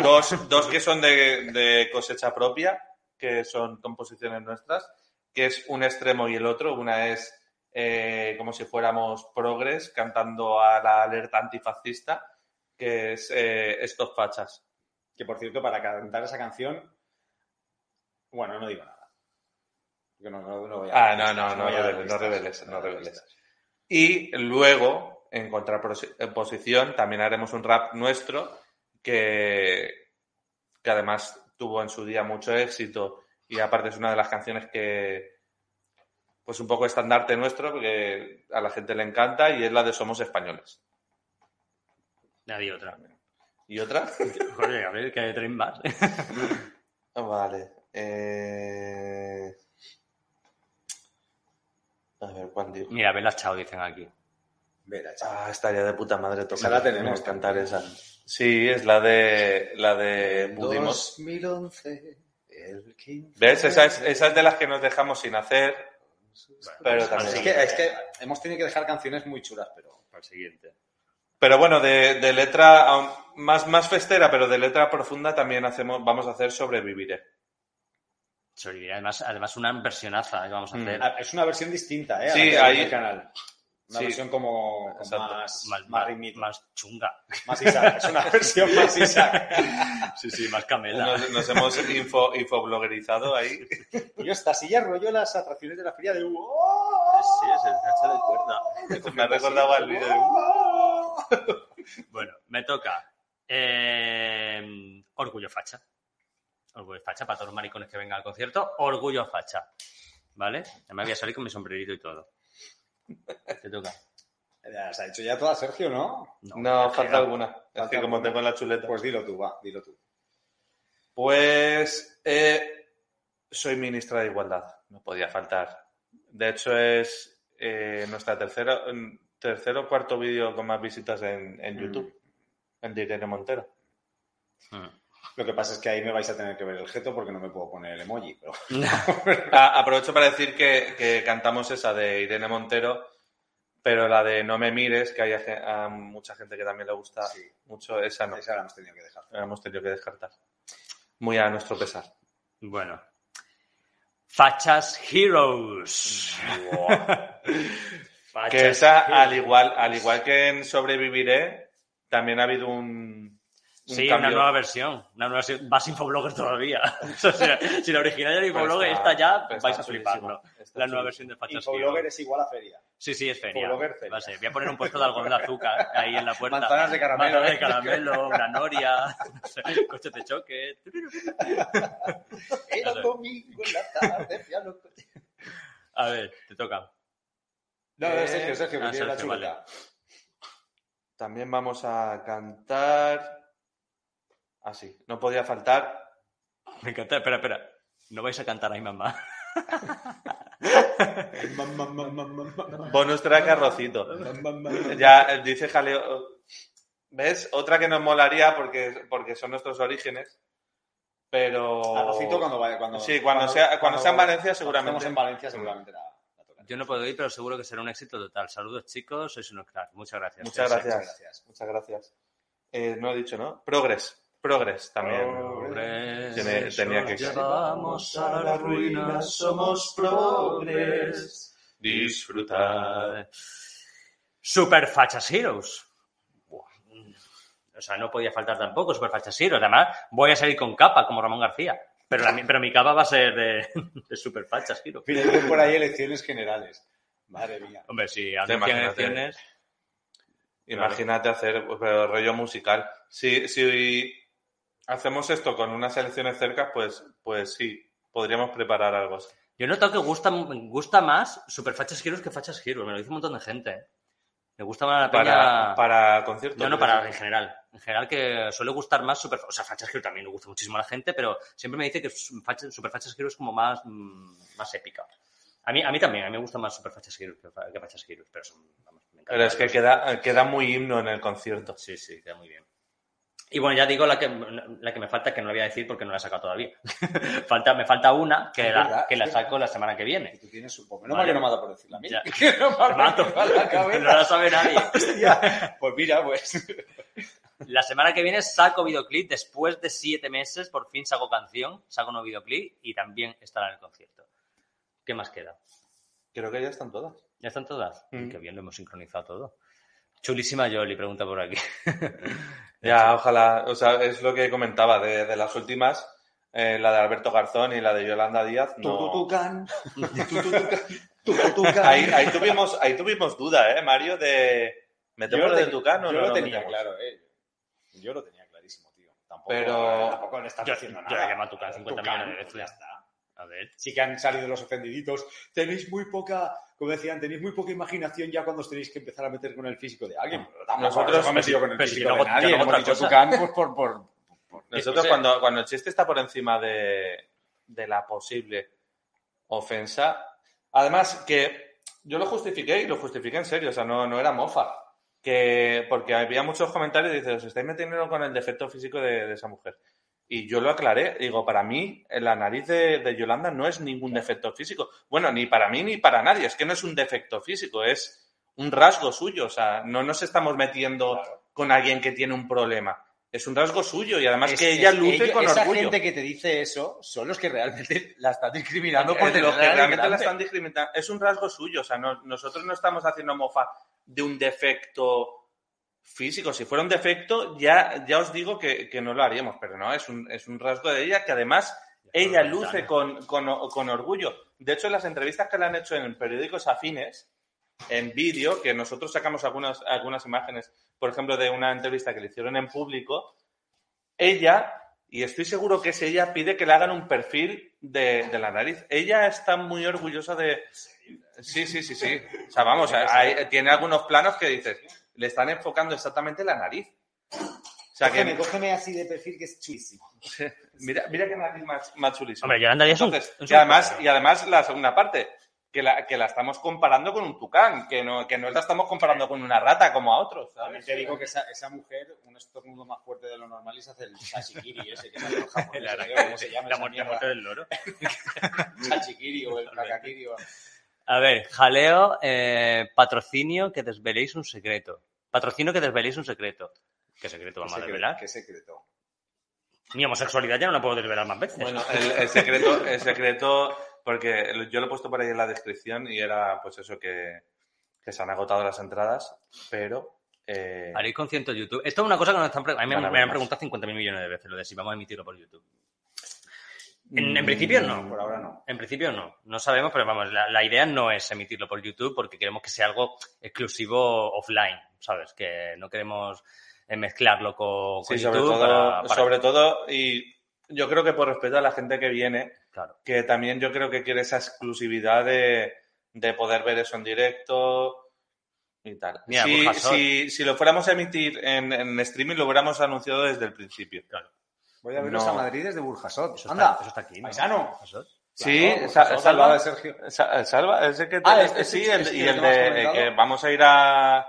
dos, dos que son de, de cosecha propia, que son composiciones nuestras, que es un extremo y el otro. Una es eh, como si fuéramos progres cantando a la alerta antifascista, que es eh, Estos Fachas. Que por cierto, para cantar esa canción, bueno, no digo nada. Porque no, no, no voy a- Ah, no, no, no no reveles, no reveles. Y luego, en contraposición, también haremos un rap nuestro que, que además tuvo en su día mucho éxito y aparte es una de las canciones que, pues un poco estandarte nuestro, porque a la gente le encanta y es la de Somos Españoles. Nadie otra. ¿Y otra? Joder, a ver, que hay tres más. Vale. Eh, A ver, ¿cuál digo? Mira, vela chao, dicen aquí. Verá, chaval. Ah, estaría de puta madre tocar. Esa la tenemos. cantar esa. Sí, es la de la de Budimos. 2011, el 15. ¿Ves? Esa es, esa es de las que nos dejamos sin hacer, pero también. Es que, es que hemos tenido que dejar canciones muy chulas, pero. Para el siguiente. Pero bueno, de, de letra más, más festera, pero de letra profunda también hacemos, vamos a hacer Sobreviviré. Sobrevivirá. Además, además una versionaza que vamos a Mm. hacer. Ah, Es una versión distinta, ¿eh? a Sí, ahí- en el canal. Una Sí. versión como, más, más, más, más, ritmita. más chunga. Más Isaac. Es una versión más Isaac. Sí, sí, más camela. Nos, nos hemos info, infoblogerizado ahí. Yo esta silla rollo las atracciones de la feria de Hugo. Sí, es el cacho de cuerda. Me ha recordado al vídeo de... Bueno, me toca. eh, orgullo facha. Orgullo facha para todos los maricones que vengan al concierto. Orgullo facha. ¿Vale? Ya me voy a salir con mi sombrerito y todo. Te toca. Ya se ha dicho ya toda, Sergio, ¿no? No, falta queda. alguna. Es Falta que como tengo la chuleta. Pues dilo tú, va, dilo tú. Pues eh, soy ministra de Igualdad, no podía faltar. De hecho, es eh, nuestra tercera, tercero o cuarto vídeo con más visitas en, en YouTube, el de Irene Montero. Mm. Lo que pasa es que ahí me vais a tener que ver el geto porque no me puedo poner el emoji. Pero... Ah, aprovecho para decir que, que cantamos esa de Irene Montero, pero la de No me mires, que hay a, ge- a mucha gente que también le gusta Sí. mucho, esa no, Esa la hemos tenido que dejar. la hemos tenido que descartar. Muy a nuestro pesar. Bueno. Fachas Heroes. Fachas Que esa, Heroes. al igual, al igual que en Sobreviviré, también ha habido un, un Sí, cambio. una nueva versión. Una nueva. Más infoblogger todavía. O sea, si la original era infoblogger, esta ya vais a fliparlo. La nueva versión de Fachas Infoblogger es igual a feria. Sí, sí, es feria. Infoblogger feria. Va a ser. Voy a poner un puesto de algodón de azúcar ahí en la puerta. Manzanas de caramelo. Manzanas de caramelo, una noria, coches de choque. Era domingo en la tarde, piano. A ver, te toca. No, no, Sergio, Sergio, que Ah, la chuleta. También vamos a cantar. Ah, sí, no podía faltar. Me encanta. Espera, espera. No vais a cantar ahí, mamá. Bonus track arrocito. Ya eh, dice Jaleo. ¿Ves? Otra que nos molaría porque, porque son nuestros orígenes. Pero. Arrocito cuando vaya. Cuando, Sí, cuando sea- cuando sea en Valencia, seguramente. estemos en Valencia, seguramente la, la tocan. Yo no puedo ir, pero seguro que será un éxito total. Saludos, chicos. Sois unos cracks. Muchas gracias. Muchas gracias. muchas gracias. Muchas gracias. Eh, no he dicho, ¿no? Progress. Progress también. Progres, Tiene- tenía que- Llevamos a la ruina, somos progres. Disfrutar. Super Fachas Heroes. Buah. O sea, no podía faltar tampoco Super Fachas Heroes. Además, voy a salir con capa, como Ramón García. Pero, la mi- pero mi capa va a ser de, de Super Fachas Heroes. Vienen por ahí elecciones generales. Madre mía. Hombre, si Te anuncian imagínate. elecciones... Imagínate hacer pues, pero rollo musical. Si, si hacemos esto con unas elecciones cerca, pues, pues sí, podríamos preparar algo así. Yo noto que gusta, gusta más Super Fachas Heroes que Fachas Heroes. Me lo dice un montón de gente. ¿eh? Me gusta más la peña... Para, para conciertos. No, no, para en general. En general que suele gustar más Super... O sea, Fachas Heroes también le gusta muchísimo a la gente, pero siempre me dice que Super Fachas Heroes es como más, mm, más épica. A mí, a mí también, a mí me gusta más Super Fachas Heroes que, Fa- que Fachas Heroes, pero son... Vamos, me encanta. Pero es que queda, queda muy himno en el concierto. Sí, sí, queda muy bien. Y bueno, ya digo la que, la que me falta, que no la voy a decir porque no la he sacado todavía. falta, me falta una que, la, verdad, que la saco la semana que Y viene. tú tienes menos Vale. no me ha dado por decirla a mí. Ya. Que no me mato. la no la sabe nadie. Hostia. Pues mira, pues... La semana que viene saco videoclip. Después de siete meses, por fin saco canción, saco nuevo videoclip y también estará en el concierto. ¿Qué más queda? Creo que ya están todas. ¿Ya están todas? Mm. Qué bien, lo hemos sincronizado todo. Chulísima Yoli, pregunta por aquí. Ya, ojalá, o sea, es lo que comentaba, de, de las últimas, eh, la de Alberto Garzón y la de Yolanda Díaz, no. Tututucan, tututucan. Ahí, ahí, tuvimos, ahí tuvimos duda, ¿eh, Mario? De. ¿Metemos de Tucán o no? lo lo tenía metemos? claro, eh. Yo lo tenía clarísimo, tío. Tampoco, Pero- tampoco le estás Yo- diciendo yo nada. le llamo a Tucán 50 Tucán, millones de veces. Ya está. A ver. Sí que han salido los ofendiditos. Tenéis muy poca, como decían, tenéis muy poca imaginación ya cuando os tenéis que empezar a meter con el físico de alguien. Pero Nosotros- nos hemos metido con el si físico luego- de nadie. Hemos dicho. Tucán pues, por, por, por- Nosotros, cuando, cuando el chiste está por encima de, de la posible ofensa, además que yo lo justifiqué y lo justifiqué en serio, o sea, no, no era mofa. Que, porque había muchos comentarios y dice, os estáis metiendo con el defecto físico de, de esa mujer. Y yo lo aclaré, digo, para mí la nariz de, de Yolanda no es ningún defecto físico. Bueno, ni para mí ni para nadie, es que no es un defecto físico, es un rasgo suyo, o sea, no nos estamos metiendo Claro. con alguien que tiene un problema. Es un rasgo suyo y además Es- que ella es- luce ello- con esa orgullo. gente que te dice eso son los que realmente la están discriminando por Eh, los que realmente la están discriminando. Es un rasgo suyo, o sea, no- nosotros no estamos haciendo mofa de un defecto físico. Si fuera un defecto, ya, ya os digo que, que no lo haríamos, pero no, es un, es un rasgo de ella que además ella luce con, con- con orgullo. De hecho, en las entrevistas que le han hecho en periódicos afines, en vídeo, que nosotros sacamos algunas, algunas imágenes, por ejemplo, de una entrevista que le hicieron en público, ella, y estoy seguro que es ella, pide que le hagan un perfil de, de la nariz. Ella está muy orgullosa de... Sí, sí, sí, sí. O sea, vamos, hay- tiene algunos planos que dices, le están enfocando exactamente la nariz. O sea, Cógeme, que... cógeme así de perfil que es chulísimo. Mira, mira qué nariz más, más chulísima. Hombre, Yolanda Díaz es un- Entonces, es y, además, y además la segunda parte, que la, que la estamos comparando con un tucán, que no, que no la estamos comparando con una rata como a otros. También ¿sabes? te digo que esa, esa mujer, un estornudo más fuerte de lo normal y se hace el sashikiri ese que sale La, creo, ¿cómo se llama la muerte, del loro. Sashikiri o el kakakiri o... A ver, jaleo, eh, patrocinio, que desveléis un secreto. Patrocinio que desveléis un secreto. ¿Qué secreto vamos a desvelar? ¿Qué secreto? Mi homosexualidad ya no la puedo desvelar más veces. Bueno, el, el secreto, el secreto, porque yo lo he puesto por ahí en la descripción y era pues eso que, que se han agotado las entradas, pero eh, Haréis concierto en YouTube. Esto es una cosa que nos están a mí me, han preguntado 50.000 millones de veces, lo de si vamos a emitirlo por YouTube. En, en principio no. Por ahora no. En principio no. No sabemos, pero vamos, la, la idea no es emitirlo por YouTube porque queremos que sea algo exclusivo offline, ¿sabes? Que no queremos eh, mezclarlo con, con sí, sobre YouTube todo, para- para- sobre todo, y yo creo que por respeto a la gente que viene, Claro. que también yo creo que quiere esa exclusividad de, de poder ver eso en directo y tal. Mira, si, si, si lo fuéramos a emitir en, en streaming, lo hubiéramos anunciado desde el principio. Voy a veros No. a Madrid desde Burjasot. Eso está, eso está aquí. ¿no? paisano. Sí, Claro, Sa- Burjasot, Salva, de Sergio. Sa- Salva, ese que Ah, te- este sí, el- este y el de que vamos a ir a,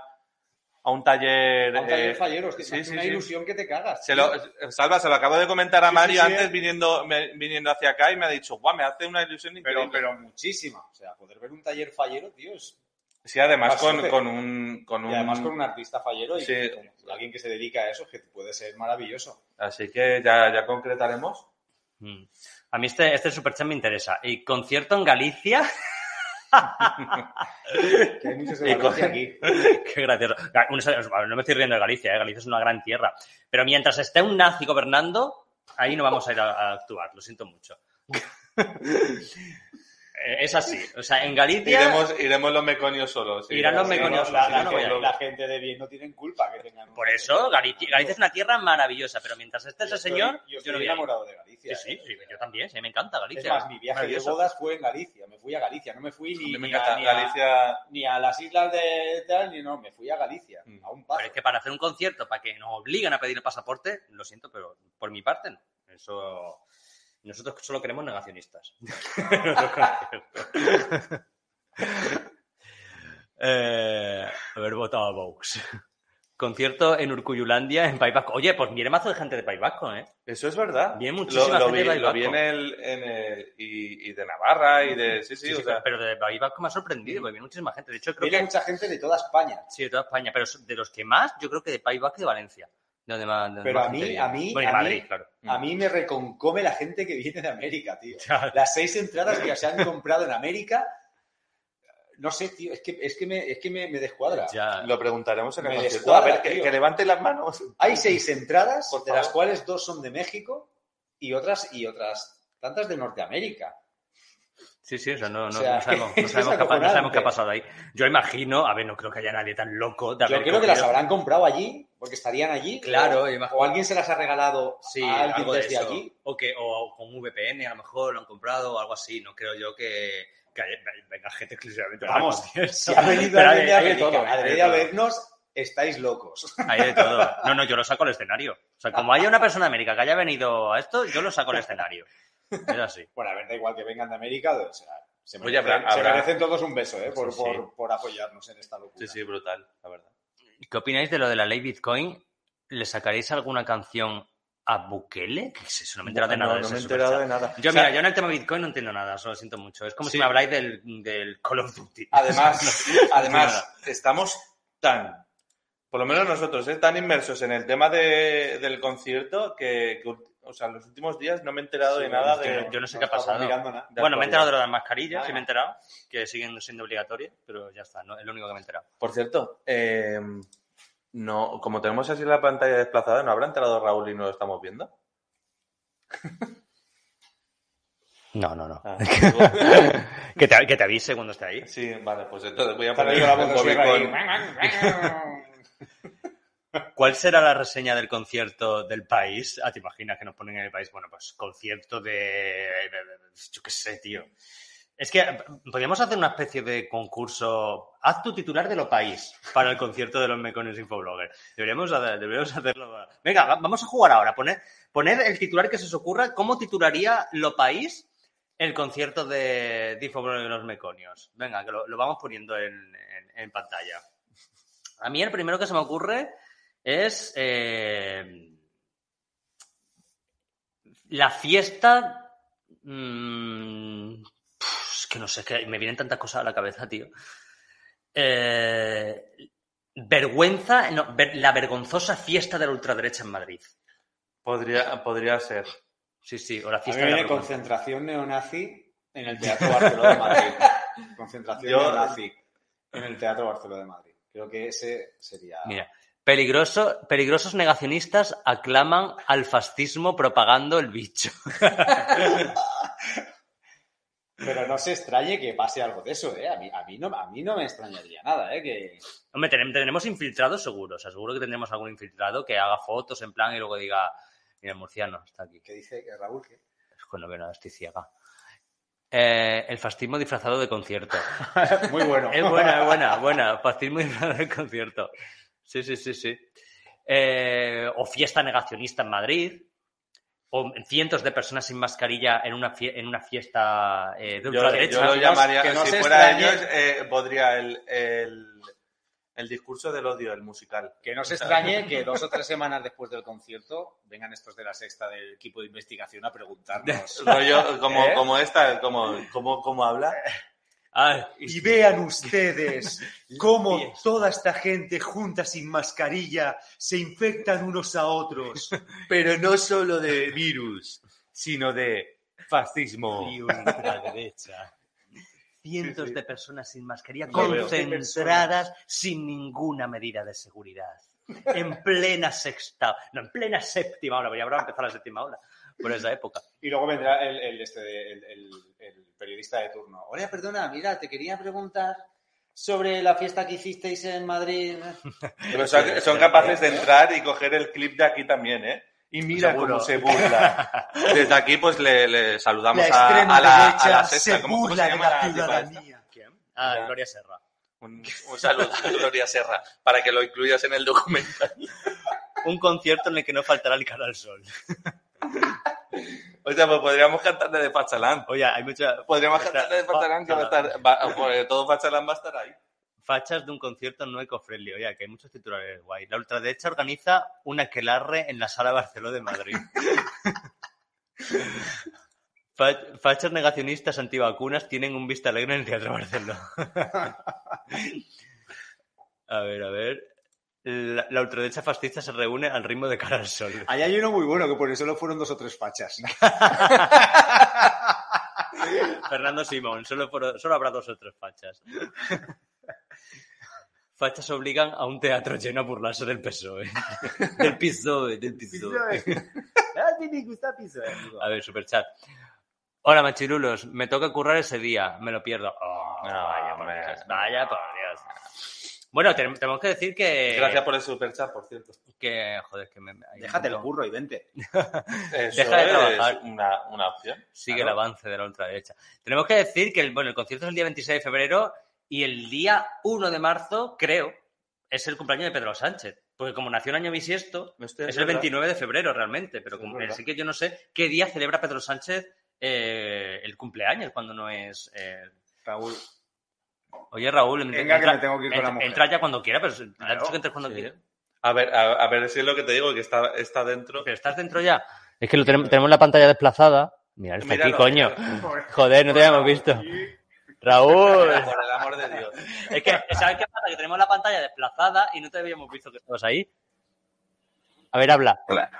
a un taller. A un taller eh, falleros, que sí, me hace sí, una sí. ilusión que te cagas. Se lo, Salva, se lo acabo de comentar a Sí, Mario sí, sí, antes eh. viniendo, me- viniendo hacia acá y me ha dicho, guau, me hace una ilusión Pero, increíble. pero muchísima. O sea, poder ver un taller fallero, tío, es... sí, además con, con un, con Y además un- con un artista fallero y alguien que se dedica a eso, que puede ser maravilloso. Así que ya, ya concretaremos. Mm. A mí este, este superchat me interesa. Y concierto en Galicia. Que hay muchos de Valencia aquí. Qué gracioso. No me estoy riendo de Galicia, ¿eh? Galicia es una gran tierra. Pero mientras esté un nazi gobernando, ahí no vamos a ir a, a actuar, lo siento mucho. Eh, es así. O sea, en Galicia. Iremos, iremos los meconios solos. sí. Irán los meconios no, la, solos, la yo no gente, ir. la gente de bien no tienen culpa que tengan... Por eso, Galicia, Galicia es una tierra maravillosa, pero mientras esté ese Yo estoy- señor, Yo yo estoy no a ir. enamorado de Galicia. Sí, sí, ¿eh? sí, yo también, sí, me encanta Es Galicia. más, mi viaje de bodas fue en Galicia. Me fui a Galicia. No me fui ni, mí me ni a, ni a- Galicia. ni a las islas de tal, ni no. Me fui a Galicia. Mm. A un paso. Pero es que para hacer un concierto, para que nos obliguen a pedir el pasaporte, lo siento, pero por mi parte no. Eso. Nosotros solo queremos negacionistas. eh, haber votado a Vox. Concierto en Urcuyulandia, en País Vasco. Oye, pues viene mazo de gente de País Vasco, ¿eh? Eso es verdad. Viene muchísima lo, lo gente de País lo vi Vasco. en el, en el- y, y de Navarra y de. Sí, sí, Sí, o sí, sea, pero de País Vasco me ha sorprendido, porque viene muchísima gente. De hecho, creo Viene que. mucha gente de toda España. Sí, de toda España, pero de los que más, yo creo que de País Vasco y de Valencia. De donde más, de Pero a mí- a mí- Bueno, a Madrid, mí- claro. A mí me reconcome la gente que viene de América, tío. Ya. Las seis entradas que se han comprado en América, no sé, tío, es que, es que, me, es que me, me descuadra. Ya. lo preguntaremos en el descuadra, A ver, que, que levante las manos. Hay seis entradas, de las cuales dos son de México y otras, y otras tantas de Norteamérica. Sí, sí, eso no, no, O sea, no sabemos, no sabemos qué ha pa- no sabemos qué ha acojonante. pasado ahí. Yo imagino, a ver, no creo que haya nadie tan loco de Yo creo que las habrán comprado allí, porque estarían allí. Claro, o, imagino. o alguien se las ha regalado Sí, a alguien algo de desde eso. allí. O, que, o con VPN a lo mejor lo han comprado o algo así. No creo yo que, que haya- venga gente exclusivamente Vamos. Si ha venido alguien de de América a de vernos, estáis locos. Hay de todo. No, no, yo lo saco al escenario. O sea, como haya una persona de América que haya venido a esto, yo lo saco al escenario. Es así. Bueno, a ver, da igual que vengan de América, o sea, se Oye, merecen, habrá- se habrá- merecen todos un beso, ¿eh? Por, Sí, sí. por- por apoyarnos en esta locura. Sí, sí, brutal, la verdad. ¿Qué opináis de lo de la ley Bitcoin? ¿Le sacaréis alguna canción a Bukele? ¿Qué es eso? No me he enterado de No, nada. no ese me he enterado de nada. Yo, O sea, mira, yo en el tema Bitcoin no entiendo nada, solo siento mucho. Es como Sí. si me habláis del, del Call of Duty. Además, No, además estamos tan, por lo menos nosotros, ¿eh? tan inmersos en el tema de- del concierto que, que, o sea, los últimos días no me he enterado Sí, de nada yo de... no- yo no sé qué ha pasado. mirando nada. Bueno, me he enterado de las mascarillas, sí me he enterado, que siguen siendo obligatorias, pero ya está, ¿no? es lo único que me he enterado. Por cierto, eh, no, como tenemos así la pantalla desplazada, ¿no habrá entrado Raúl y no lo estamos viendo? No, no, no. Ah, que, te, que te avise cuando esté ahí. sí, vale, pues entonces voy a poner la un ¿Cuál será la reseña del concierto del país? Ah, ¿te imaginas que nos ponen en el país? Bueno, pues concierto de... yo qué sé, tío. Es que podríamos hacer una especie de concurso. Haz tu titular de lo país para el concierto de los Mecones Infobloggers. Deberíamos, deberíamos hacerlo. Venga, va- vamos a jugar ahora. Poner, poner el titular que se os ocurra. ¿Cómo titularía lo país el concierto de, de Infobloggers de los Meconios? Venga, que lo, vamos poniendo en, en- en pantalla. A mí el primero que se me ocurre es eh, la fiesta. mm, es que no sé, que me vienen tantas cosas a la cabeza, tío. Eh, vergüenza, no, ver- la vergonzosa fiesta de la ultraderecha en Madrid. Podría, podría ser. Sí, sí, o la A mí fiesta me de la viene concentración neonazi en el Teatro Barceló de Madrid. Concentración Yo- neonazi en el Teatro Barceló de Madrid. Creo que ese sería... Mira, peligrosos negacionistas aclaman al fascismo propagando el bicho. Pero no se extrañe que pase algo de eso, ¿eh? A mí, a mí, no, a mí no me extrañaría nada, ¿eh? Que... Hombre, tendremos infiltrados seguro. O sea, seguro que tendremos algún infiltrado que haga fotos en plan y luego diga, mira, el murciano está aquí. ¿Qué dice que Raúl? ¿Qué? Es que no estoy ciega. Eh, el fascismo disfrazado de concierto. Muy bueno. Es buena, es buena, buena. Fascismo disfrazado de concierto. Sí, sí, sí, sí. Eh, o fiesta negacionista en Madrid. O cientos de personas sin mascarilla en una, fie- en una fiesta eh, de Yo, ultraderecha. yo lo Que no- llamaría, que no si fuera extrañe. ellos, eh, podría el, el, el discurso del odio, el musical. Que no se extrañe que dos o tres semanas después del concierto vengan estos de la sexta del equipo de investigación a preguntarnos. Rollo, como, ¿Eh? como esta, como, como, como habla. Y vean ustedes cómo toda esta gente junta sin mascarilla se infectan unos a otros. Pero no solo de virus, sino de fascismo. y ultraderecha. Cientos de personas sin mascarilla concentradas sin ninguna medida de seguridad. En plena sexta, no, en plena séptima hora, porque ya habrá empezado la séptima hora, por esa época. Y luego vendrá el, el, este, el, el- el periodista de turno. Oye, perdona, mira, te quería preguntar sobre la fiesta que hicisteis en Madrid. Pero son, son capaces de entrar y coger el clip de aquí también, ¿eh? Y mira Seguro. cómo se burla. Desde aquí, pues le, le saludamos La a, la, a derecha la se sexta. ¿Cómo- cómo burla se de la ciudadanía. ¿Quién? Ah. Gloria Serra. Un, un saludo a Gloria Serra, para que lo incluyas en el documental. Un concierto en el que no faltará el cara al sol. O sea, pues podríamos cantarle de Pachalán. Oye, hay muchas Podríamos cantarle de Pachalán, que va a estar... va- pues, todo Pachalán va a estar ahí. fachas de un concierto no eco-friendly. Oye, que hay muchos titulares guay. La ultraderecha organiza una aquelarre en la Sala Barceló de Madrid. Fa- Fachas negacionistas antivacunas tienen un vista alegre en el Teatro Barceló. a ver, a ver. La, la ultraderecha fascista se reúne al ritmo de cara al sol. Ahí hay uno muy bueno, que por eso solo fueron dos o tres fachas. Fernando Simón, solo, por- solo habrá dos o tres fachas. Fachas obligan a un teatro lleno a burlarse del PSOE. Del PSOE, del PSOE. ti me gusta piso, amigo. A ver, superchat. Hola, machirulos. Me toca currar ese día. Me lo pierdo. Oh, No, vaya, por. Dios. Vaya, por Dios. Bueno, ten- tenemos que decir que... Gracias por el superchat, por cierto. Que, joder, que me... Déjate el curro y vente. Eso Deja de es trabajar. una, una opción. Sigue Claro. el avance de la ultraderecha. Tenemos que decir que el, bueno, el concierto es el día 26 de febrero y el día 1 de marzo, creo, es el cumpleaños de Pedro Sánchez. Porque como nació un año bisiesto, Esto es el verdad. 29 de febrero realmente. Pero Sí, como, es verdad. así que yo no sé qué día celebra Pedro Sánchez eh, el cumpleaños cuando no es... eh, Raúl, Oye, Raúl, Venga, que me tengo que ir con la entra- mujer. entra ya cuando quiera, pero Claro, dicho que entres cuando sí. quiera. A ver, a, a ver si es lo que te digo, que está, está dentro. Pero estás dentro ya. Es que lo tenemos, tenemos la pantalla desplazada. Mira, está aquí, coño. Joder, no te habíamos visto. Raúl. Por el amor de Dios. Es que, ¿sabes qué pasa? Que tenemos la pantalla desplazada y no te habíamos visto que estabas ahí. A ver, habla. Claro.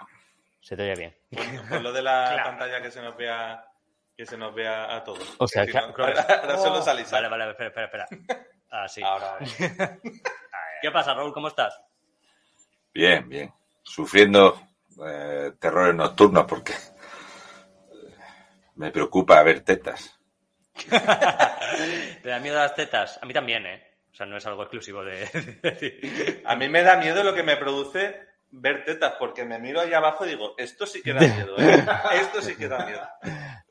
Se te oye bien. Por, por lo de la Claro. pantalla que se nos vea que se nos vea a todos. O sea, Que no- solo salís. Vale, vale, espera, espera, espera. Ah, sí. Ahora. ¿Qué pasa, Raúl? ¿Cómo estás? Bien, bien. Sufriendo eh, terrores nocturnos porque eh, me preocupa ver tetas. ¿Te da miedo las tetas? A mí también, ¿eh? O sea, no es algo exclusivo de... de- A mí me da miedo lo que me produce ver tetas, porque me miro ahí abajo y digo, esto sí que da miedo, ¿eh? Esto sí que da miedo.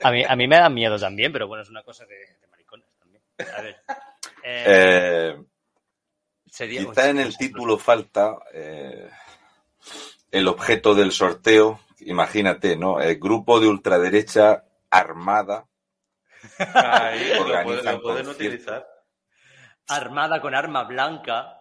A mí, a mí me da miedo también, pero bueno, es una cosa de, de maricones también. A ver. Eh, Eh, sería- quizá en el título falta eh, el objeto del sorteo. Imagínate, ¿no? El grupo de ultraderecha armada. Ahí, lo, pueden- lo pueden utilizar. Armada con arma blanca.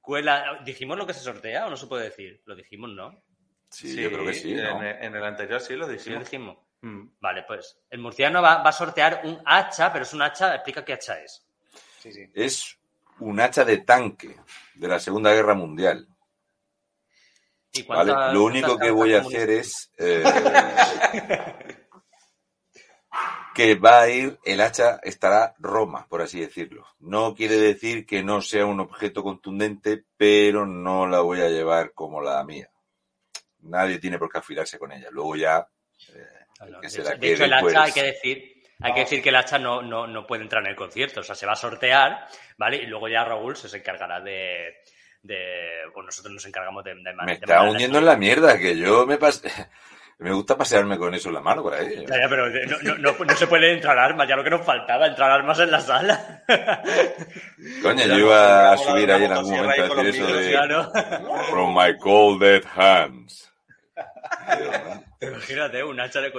Cuela... ¿Dijimos lo que se sortea o no se puede decir? Lo dijimos, ¿no? Sí, yo creo que sí, ¿no? En, el- en el anterior sí lo Sí, lo dijimos. Mm. Vale, pues el murciano va, va a sortear un hacha, pero es un hacha, explica qué hacha es. sí, sí. Es un hacha de tanque de la Segunda Guerra Mundial. ¿Y ¿vale? Lo único que voy a hacer es eh, que va a ir, el hacha estará Roma, por así decirlo. No quiere decir que no sea un objeto contundente, pero no la voy a llevar como la mía. Nadie tiene por qué afilarse con ella. Luego ya, eh, que De hecho, la de hecho, el hacha pues. hay que decir, hay que decir que el hacha no, no, no puede entrar en el concierto, o sea, se va a sortear, ¿vale? Y luego ya Raúl se encargará de, de pues nosotros nos encargamos de, de me está hundiendo en la mierda, que yo me pas- me gusta pasearme con eso en la mano por ahí. Ya, ya, pero no, no, no, se puede entrar armas, ya lo que nos faltaba, entrar armas en la sala. Coño, yo iba a subir ahí en algún momento a decir eso de. From my cold dead hands. Imagínate, un hacha de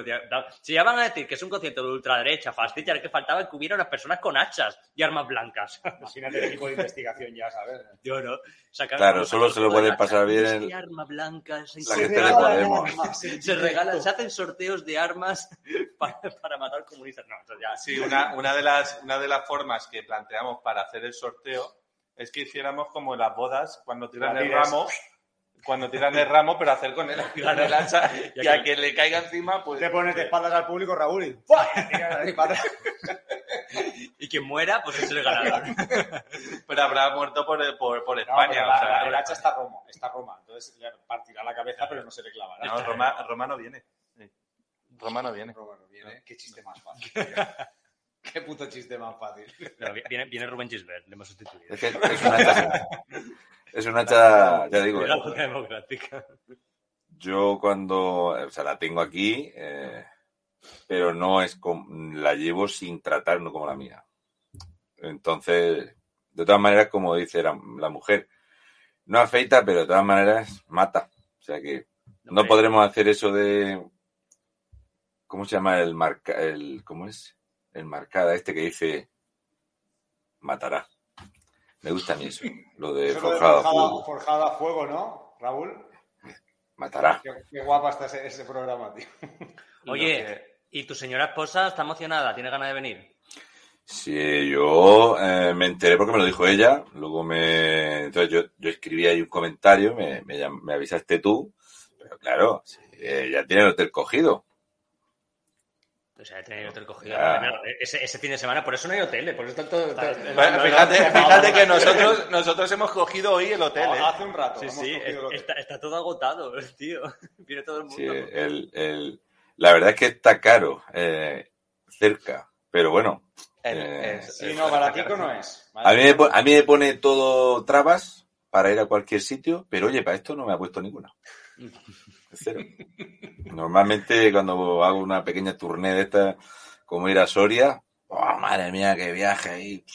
Si ya van a decir que es un concierto de ultraderecha, fascista, que faltaba que hubiera unas personas con hachas y armas blancas. Imagínate el equipo de investigación ya, ¿sabes? Yo no. Sacar Claro, solo se lo pueden de pasar bien en- y arma blanca. se- La se gente de regalan- Podemos. Se regalan, se hacen sorteos de armas para, para matar comunistas. No, eso ya. Sí, una, una, de las, una de las formas que planteamos para hacer el sorteo es que hiciéramos como en las bodas, cuando tiran el ramo, cuando tiran el ramo, pero hacer con el, con el hacha y a que le caiga encima, pues... Te pones de espaldas al público, Raúl, y ¡fua! Y quien muera, pues es el ganador. Pero habrá muerto por, por, por No, España. o la- sea, el hacha está Roma, está Roma. Entonces le partirá la cabeza, pero no se le clavará. No, Roma, Roma no viene. Sí. Roma no viene. Roma no viene. Qué chiste más fácil. Qué puto chiste más fácil. No, viene, viene Rubén Gisbert, le hemos sustituido. Es que es un hacha. Es un hacha, ya digo, eh, Democrática. yo cuando, o sea, la tengo aquí, eh, pero no es como, la llevo sin tratar, no como la mía. Entonces, de todas maneras, como dice la, la mujer, no afeita, pero de todas maneras mata. O sea que no podremos hacer eso de, ¿cómo se llama el marca, el, cómo es? El marcada este que dice matará. Me gusta a mí eso, lo de Eso lo de forjado a forjada, fuego. forjada a fuego, ¿no, Raúl? Matará. Qué, qué guapa está ese, ese programa, tío. Oye, ¿y tu señora esposa está emocionada? ¿Tiene ganas de venir? Sí, yo eh, me enteré porque me lo dijo ella, luego me... Entonces yo, yo escribí ahí un comentario, me, me, me avisaste tú, pero claro, sí, eh, ya tiene el hotel cogido. O sea, tener hotel cogido. No, ese, ese fin de semana, por eso no hay hoteles, por eso está todo. todo- Bueno, fíjate, fíjate que nosotros, nosotros hemos cogido hoy el hotel, ¿eh? Hace un rato. Sí, hemos sí, el hotel. está, está todo agotado, tío. Viene todo el mundo. Sí, el, el- la verdad es que está caro eh, cerca, pero bueno. El- eh, es- Sí, es- no, baratico no es. a, mí me, a mí me pone todo trabas para ir a cualquier sitio, pero oye, para esto no me ha puesto ninguna. Cero. Normalmente cuando hago una pequeña tournée de esta, como ir a Soria, ¡oh, madre mía, qué viaje ahí!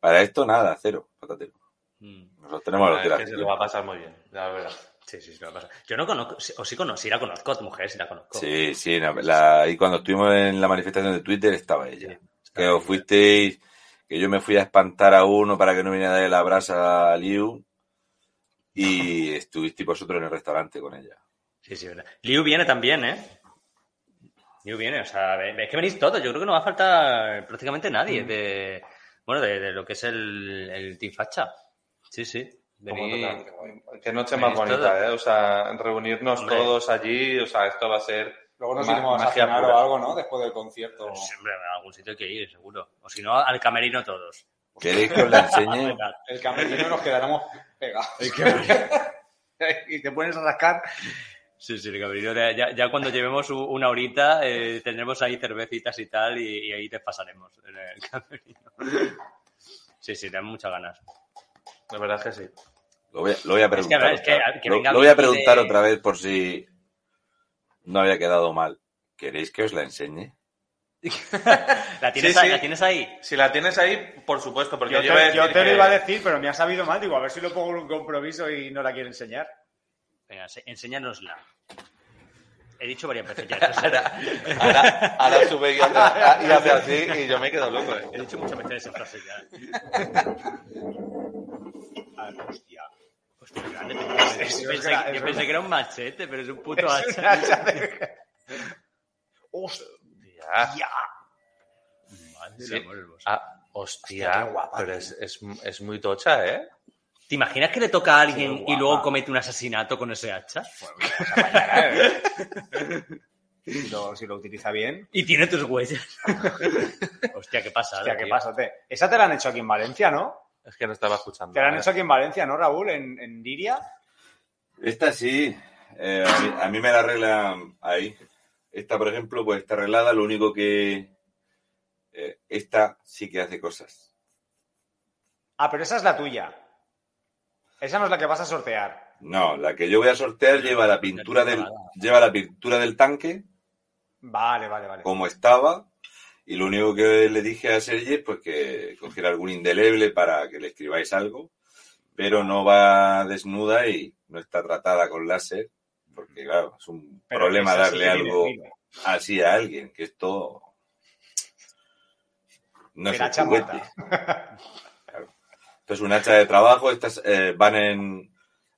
Para esto nada, cero, patatero. Mm. Nosotros tenemos que aquí. se lo va a pasar muy bien, la verdad. Sí, sí, sí, me va a pasar. Yo no conozco, o sí conozco, sí la conozco, tu mujer, sí la conozco. Sí, sí, no, la- y cuando estuvimos en la manifestación de Twitter estaba ella. Que os fuisteis, que yo me fui a espantar a uno para que no viniera a darle la brasa a Liu y estuvisteis vosotros en el restaurante con ella. Sí, sí, verdad. Liu viene también, ¿eh? Liu viene, o sea, es que venís todos. Yo creo que no va a faltar prácticamente Mm. nadie de, bueno, de, de lo que es el, el Team Facha. Sí, sí. Qué noche más bonita, todos. ¿eh? O sea, reunirnos Hombre. todos allí, o sea, esto va a ser Luego nos iremos a cenar pura. o algo, ¿no? Después del concierto. Sí, hombre, a algún sitio hay que ir, seguro. O si no, al camerino todos. ¿Queréis que os la enseñe? El camerino nos quedaremos pegados. y te pones a rascar. Sí, sí, el camerino. de- Ya, ya cuando llevemos una horita, eh, tendremos ahí cervecitas y tal, y, y ahí te pasaremos en el camerino. Sí, sí, tenemos muchas ganas. La verdad es que sí. Lo voy a, lo voy a Es que, preguntar. es que- que lo, venga lo voy a preguntar de- otra vez por si no había quedado mal. ¿Queréis que os la enseñe? ¿La tienes, Sí, ahí, sí. ¿La tienes ahí? Si la tienes ahí, por supuesto, porque Yo te, yo te lo iba a decir, pero me ha sabido mal. Digo, a ver si lo pongo en un compromiso y no la quiero enseñar. Venga, enséñanosla. He dicho varias veces ya. Ahora, ahora, ahora sube y hace, y hace así y yo me quedo loco. He ¿eh? dicho muchas veces esa frase ya. Ah, hostia. Hostia, grande. Pensé, yo pensé que era un machete, pero es un puto hacha. Hostia. Sí. Ah, hostia, Hostia, qué guapa, pero es, es, es muy tocha, ¿eh? ¿Te imaginas que le toca a alguien y luego comete un asesinato con ese hacha? Si lo, si lo utiliza bien. Y tiene tus huellas. Hostia, qué pasada. Hostia, qué pasote. Esa te la han hecho aquí en Valencia, ¿no? Es que no estaba escuchando. Te la han hecho aquí en Valencia, ¿no, Raúl? En, en Diria. Esta sí, eh, a, mí, a mí me la arreglan ahí. Esta, por ejemplo, pues está arreglada, lo único que eh, esta sí que hace cosas. Ah, pero esa es la tuya. Esa no es la que vas a sortear. No, la que yo voy a sortear lleva la pintura del, lleva la pintura del tanque. Vale, vale, vale. como estaba. Y lo único que le dije a Sergi pues que cogiera algún indeleble para que le escribáis algo, pero no va desnuda y no está tratada con láser porque claro, es un Pero problema darle algo así a alguien, que esto no es la un hacha juguete. mata. Claro. Esto es un hacha de trabajo, estas eh, van en,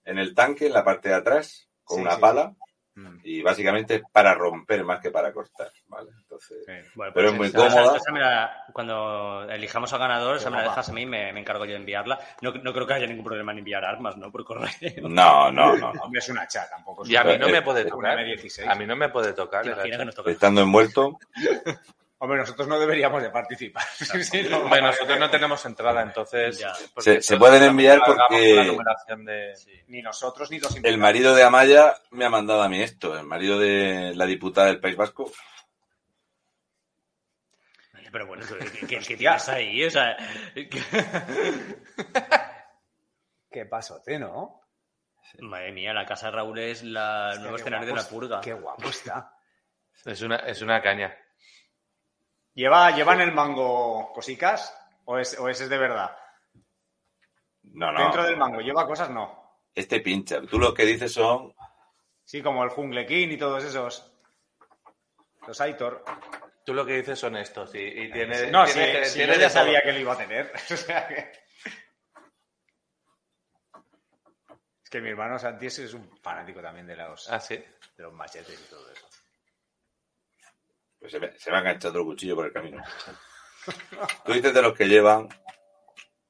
en el tanque, en la parte de atrás, con Sí, una sí, pala, Mm. y básicamente es para romper más que para cortar, ¿vale? Entonces, Bueno, Pero pues es muy esa- esa- cómoda. esa me la- cuando elijamos al ganador, esa me la dejas a mí y me, me encargo yo de enviarla. No, no creo que haya ningún problema en enviar armas, ¿no? Por correo. no, no, no, no. Hombre, es una hacha, tampoco es Y a mí no me puede tocar. una M16. A mí no me puede tocar. Estando envuelto, Hombre, nosotros no deberíamos de participar. Sí, no. Hombre, nosotros no tenemos entrada, entonces. Ya. Se- pueden enviar porque- Ni nosotros ni los el invitados. marido de Amaya me ha mandado a mí esto, el marido de la diputada del País Vasco. Pero bueno, ¿qué, qué, qué tienes ahí? O sea, Qué pasote, ¿no? madre mía, la casa de Raúl es la, el nuevo qué escenario de la purga. Qué guapo está. Es una, es una caña. ¿Lleva, ¿Llevan el mango cosicas? ¿O, es, ¿O ese es de verdad? No, no. Dentro del mango, ¿lleva cosas? No. Este pincha. Tú lo que dices son Sí, como el Jungle King y todos esos. Los Aitor. Tú lo que dices son estos y, y tiene. No, sí, tiene- sí, tiene yo ya todo. sabía que lo iba a tener. O sea que... Es que mi hermano Santi es un fanático también de los, Ah, sí. de los machetes y todo eso. Pues se, me, se me ha enganchado otro cuchillo por el camino. Tú dices de los que llevan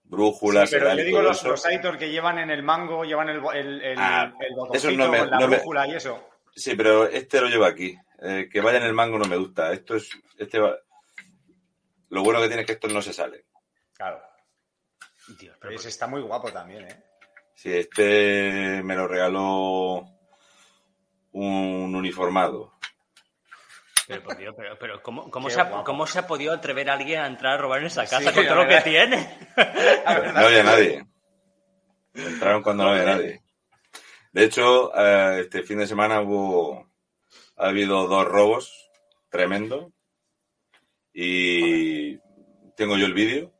brújulas, Sí, pero yo digo los, los Aitor que llevan en el mango, llevan el, el, el, Ah, el eso botoncito no me- con la no me- brújula y eso. Sí, pero este lo lleva aquí. eh, que vaya en el mango no me gusta. Esto es, este va- lo bueno que tiene es que esto no se sale. Claro. Dios, pero Pero ese está muy guapo también, ¿eh? Si este me lo regaló un uniformado. Pero, por Dios, pero, pero ¿cómo, cómo, se ha. ¿cómo se ha podido atrever alguien a entrar a robar en esa casa Sí, con todo lo que verdad. tiene? No había nadie. Entraron cuando no había nadie. De hecho, eh, este fin de semana hubo, ha habido dos robos tremendos y tengo yo el vídeo.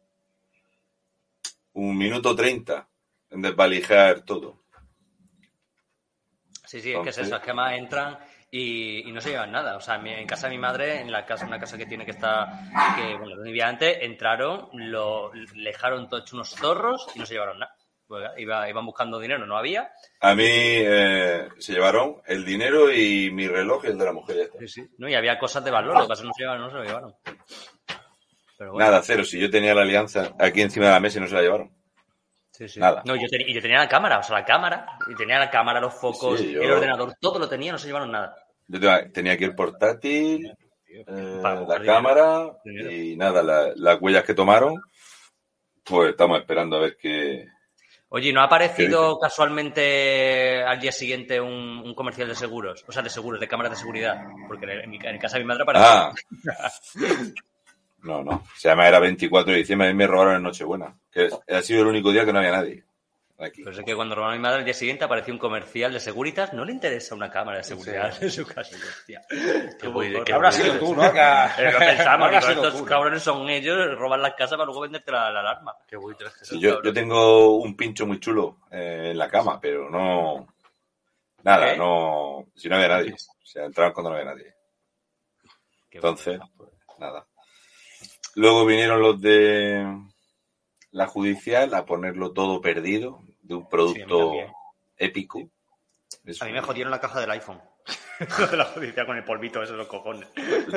Un minuto treinta en desvalijar todo. Sí, sí, es que es eso, es que además entran y, y no se llevan nada. O sea, en casa de mi madre, en la casa, una casa que tiene que estar, que bueno, donde vivía antes, entraron, lo le dejaron todo hecho unos zorros y no se llevaron nada. Pues, iba- iban buscando dinero, no había. A mí eh, se llevaron el dinero y mi reloj y el de la mujer. ya está. ¿no? Y había cosas de valor, lo que pasa es que no se llevaron, no se lo llevaron. Pero bueno, Nada, cero. Si yo tenía la alianza aquí encima de la mesa y no se la llevaron. Sí, sí. nada. No, yo, ten- yo tenía la cámara, o sea, la cámara, y tenía la cámara, los focos, Sí, yo- el ordenador, todo lo tenía, no se llevaron nada. Yo tenía, tenía aquí el portátil, eh, la cámara Dinero. y nada, la- las huellas que tomaron, pues estamos esperando a ver qué... Oye, ¿y ¿no ha ¿Qué aparecido casualmente al día siguiente un, un comercial de seguros? O sea, de seguros, de cámaras de seguridad. Porque en, mi, en casa de mi madre apareció. Ah, no, no, se llama era 24 de diciembre, a mí me robaron en Nochebuena, que ha sido el único día que no había nadie aquí. Pero sé que cuando robaron a mi madre al día siguiente apareció un comercial de Seguritas. ¿No le interesa una cámara de seguridad en su casa? Hostia, qué bueno, qué Habrá sido tú, ¿no? Que- Eh, lo pensamos, sido estos tú, ¿no? cabrones son ellos, roban las casas para luego venderte la, la alarma. Qué es que Sí, yo, yo tengo un pincho muy chulo eh, en la cama, pero no... Nada, ¿Qué? no... Si no había nadie. O sea, entraron cuando no había nadie. Qué. Entonces, pues nada. Luego vinieron los de la judicial a ponerlo todo perdido de un producto épico. Eso. A mí me jodieron la caja del iPhone. Lo de la judicial con el polvito, eso los cojones.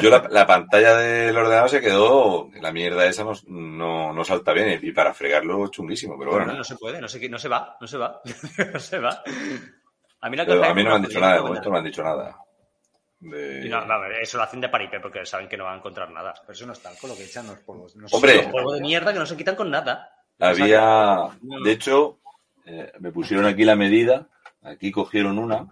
Yo la, la pantalla del ordenador se quedó, la mierda esa no, no, no salta bien y para fregarlo chunguísimo, pero bueno. no, no se puede, no se, no se va, no se va, no se va. A mí la Pero caja a mí no me han dicho nada, de momento no me han dicho nada. De- Y no, a ver, eso lo hacen de paripé porque saben que no van a encontrar nada. Pero eso no es talco, lo que echan los polvos. No Hombre. sé. Polvo de mierda que no se quitan con nada. Había, de hecho, eh, me pusieron aquí la medida, aquí cogieron una,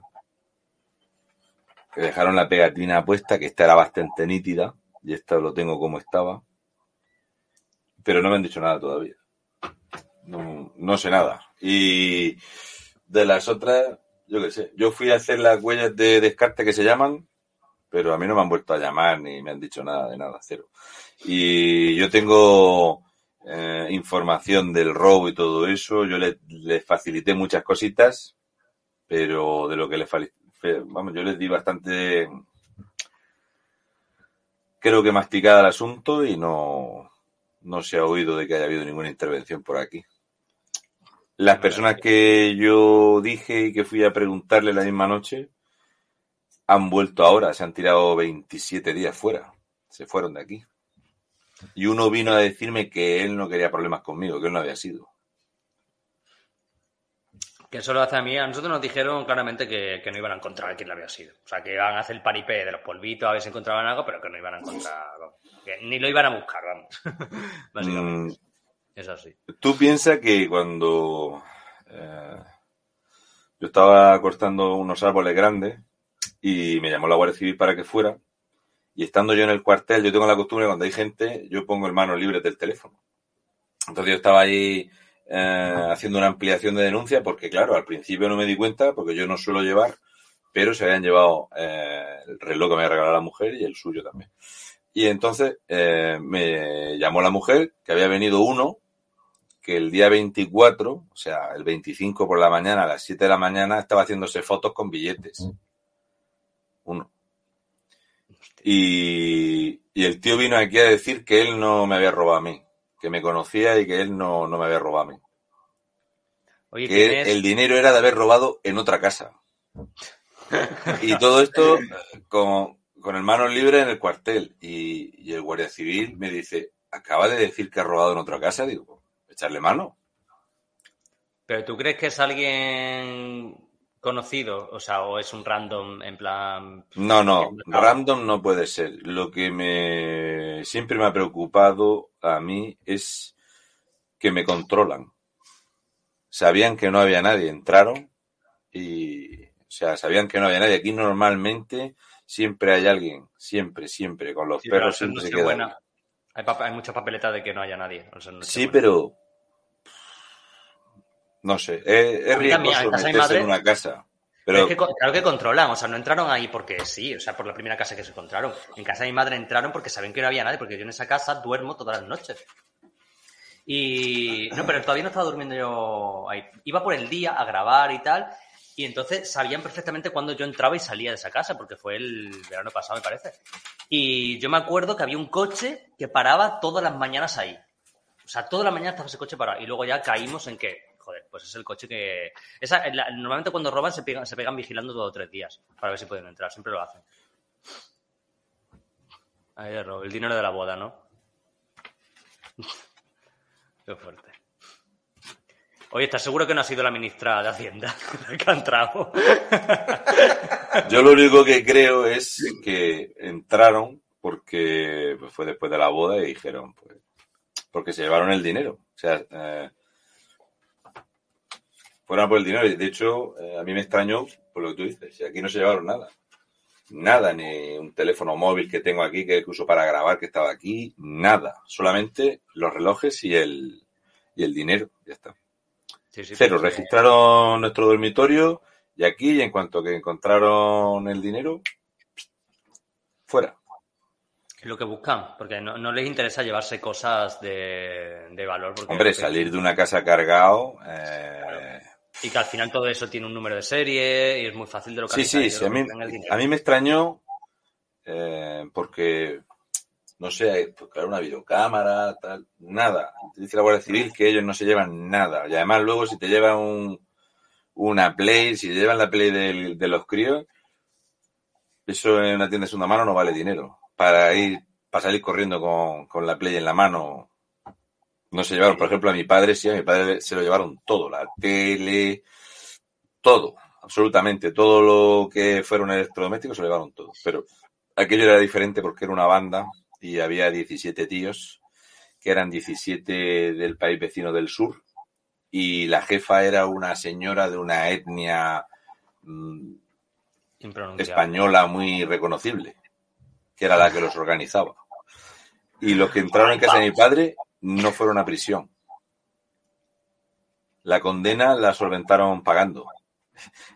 que dejaron la pegatina puesta, que esta era bastante nítida, y esta lo tengo como estaba, pero no me han dicho nada todavía. No, no sé nada. Y de las otras, yo qué sé, yo fui a hacer las huellas de descarte que se llaman, pero a mí no me han vuelto a llamar ni me han dicho nada de nada, cero. Y yo tengo eh, información del robo y todo eso. Yo les le facilité muchas cositas, pero de lo que les vamos, yo les di bastante, creo que masticada el asunto y no, no se ha oído de que haya habido ninguna intervención por aquí. Las personas que yo dije y que fui a preguntarle la misma noche han vuelto ahora, se han tirado 27 días fuera, se fueron de aquí. Y uno vino a decirme que él no quería problemas conmigo, que él no había sido. Que eso lo hace a mí. A nosotros nos dijeron claramente que, que no iban a encontrar quién lo había sido. O sea, que iban a hacer el paripé de los polvitos a ver si encontraban algo, pero que no iban a encontrar. Que ni lo iban a buscar, vamos. Básicamente. Mm, Es así. Tú piensas que cuando eh, yo estaba cortando unos árboles grandes y me llamó la Guardia Civil para que fuera, y estando yo en el cuartel, yo tengo la costumbre cuando hay gente, yo pongo el manos libres del teléfono. Entonces yo estaba ahí eh, haciendo una ampliación de denuncia porque, claro, al principio no me di cuenta porque yo no suelo llevar, pero se habían llevado eh, el reloj que me había regalado la mujer y el suyo también. Y entonces eh, me llamó la mujer que había venido uno que el día 24, o sea, el 25 por la mañana, a las 7 de la mañana, estaba haciéndose fotos con billetes. Uno. Y, y el tío vino aquí a decir que él no me había robado a mí, que me conocía y que él no, no me había robado a mí. Oye, Que el dinero era de haber robado en otra casa. Y todo esto con, con el manos libre en el cuartel. Y, y el guardia civil me dice, acaba de decir que ha robado en otra casa. Digo, echarle mano. Pero tú crees que es alguien conocido, o sea, o es un random en plan... No, no, random no puede ser. Lo que me siempre me ha preocupado a mí es que me controlan. Sabían que no había nadie, entraron y, o sea, sabían que no había nadie. Aquí normalmente siempre hay alguien, siempre, siempre, con los Sí, perros siempre se queda. buena. Hay, pap- hay mucha papeleta de que no haya nadie. o sea, no es Sí, buena. pero no sé, es, es riesgoso en casa de mi meterse madre- en una casa. Pero es que, claro que controlan, o sea, no entraron ahí porque sí, o sea, por la primera casa que se encontraron. En casa de mi madre entraron porque sabían que no había nadie, porque yo en esa casa duermo todas las noches. Y no, pero todavía no estaba durmiendo yo ahí. Iba por el día a grabar y tal, y entonces sabían perfectamente cuándo yo entraba y salía de esa casa, porque fue el verano pasado, me parece. Y yo me acuerdo que había un coche que paraba todas las mañanas ahí. O sea, todas las mañanas estaba ese coche parado. Y luego ya caímos en que, joder, pues es el coche que... Normalmente cuando roban se pegan, se pegan vigilando dos o tres días para ver si pueden entrar. Siempre lo hacen. Ahí el dinero de la boda, ¿no? Qué fuerte. Oye, ¿estás seguro que no ha sido la ministra de Hacienda que ha entrado? yo lo único que creo es que entraron porque fue después de la boda y dijeron, pues, porque se llevaron el dinero. O sea, eh, fueron a por el dinero. Y de hecho, eh, a mí me extrañó por lo que tú dices. Aquí no se llevaron nada. Nada, ni un teléfono móvil que tengo aquí que uso para grabar que estaba aquí. Nada. Solamente los relojes y el, y el dinero. Ya está. Sí, sí, Cero. Registraron nuestro dormitorio y aquí, y en cuanto que encontraron el dinero, fuera. Es lo que buscan, porque no, no les interesa llevarse cosas de, de valor. Porque Hombre, salir de una casa cargado. eh, Y que al final todo eso tiene un número de serie y es muy fácil de Sí, localizar. sí, y sí, a mí, a mí me extrañó eh, porque, no sé, pues claro, una videocámara, tal, nada. Dice la Guardia Civil que ellos no se llevan nada. Y además luego si te llevan un, una Play, si te llevan la Play de los críos, eso en una tienda de segunda mano no vale dinero. Para ir, para salir corriendo con, con la Play en la mano, no se llevaron. Por ejemplo, a mi padre sí, a mi padre se lo llevaron todo, la tele, todo, absolutamente, todo lo que fuera un electrodoméstico se lo llevaron todo. Pero aquello era diferente porque era una banda y había 17 tíos, que eran 17 del país vecino del sur, y la jefa era una señora de una etnia mm, española muy reconocible, que era la que los organizaba. Y los que entraron en casa de mi padre no fueron a prisión. La condena la solventaron pagando.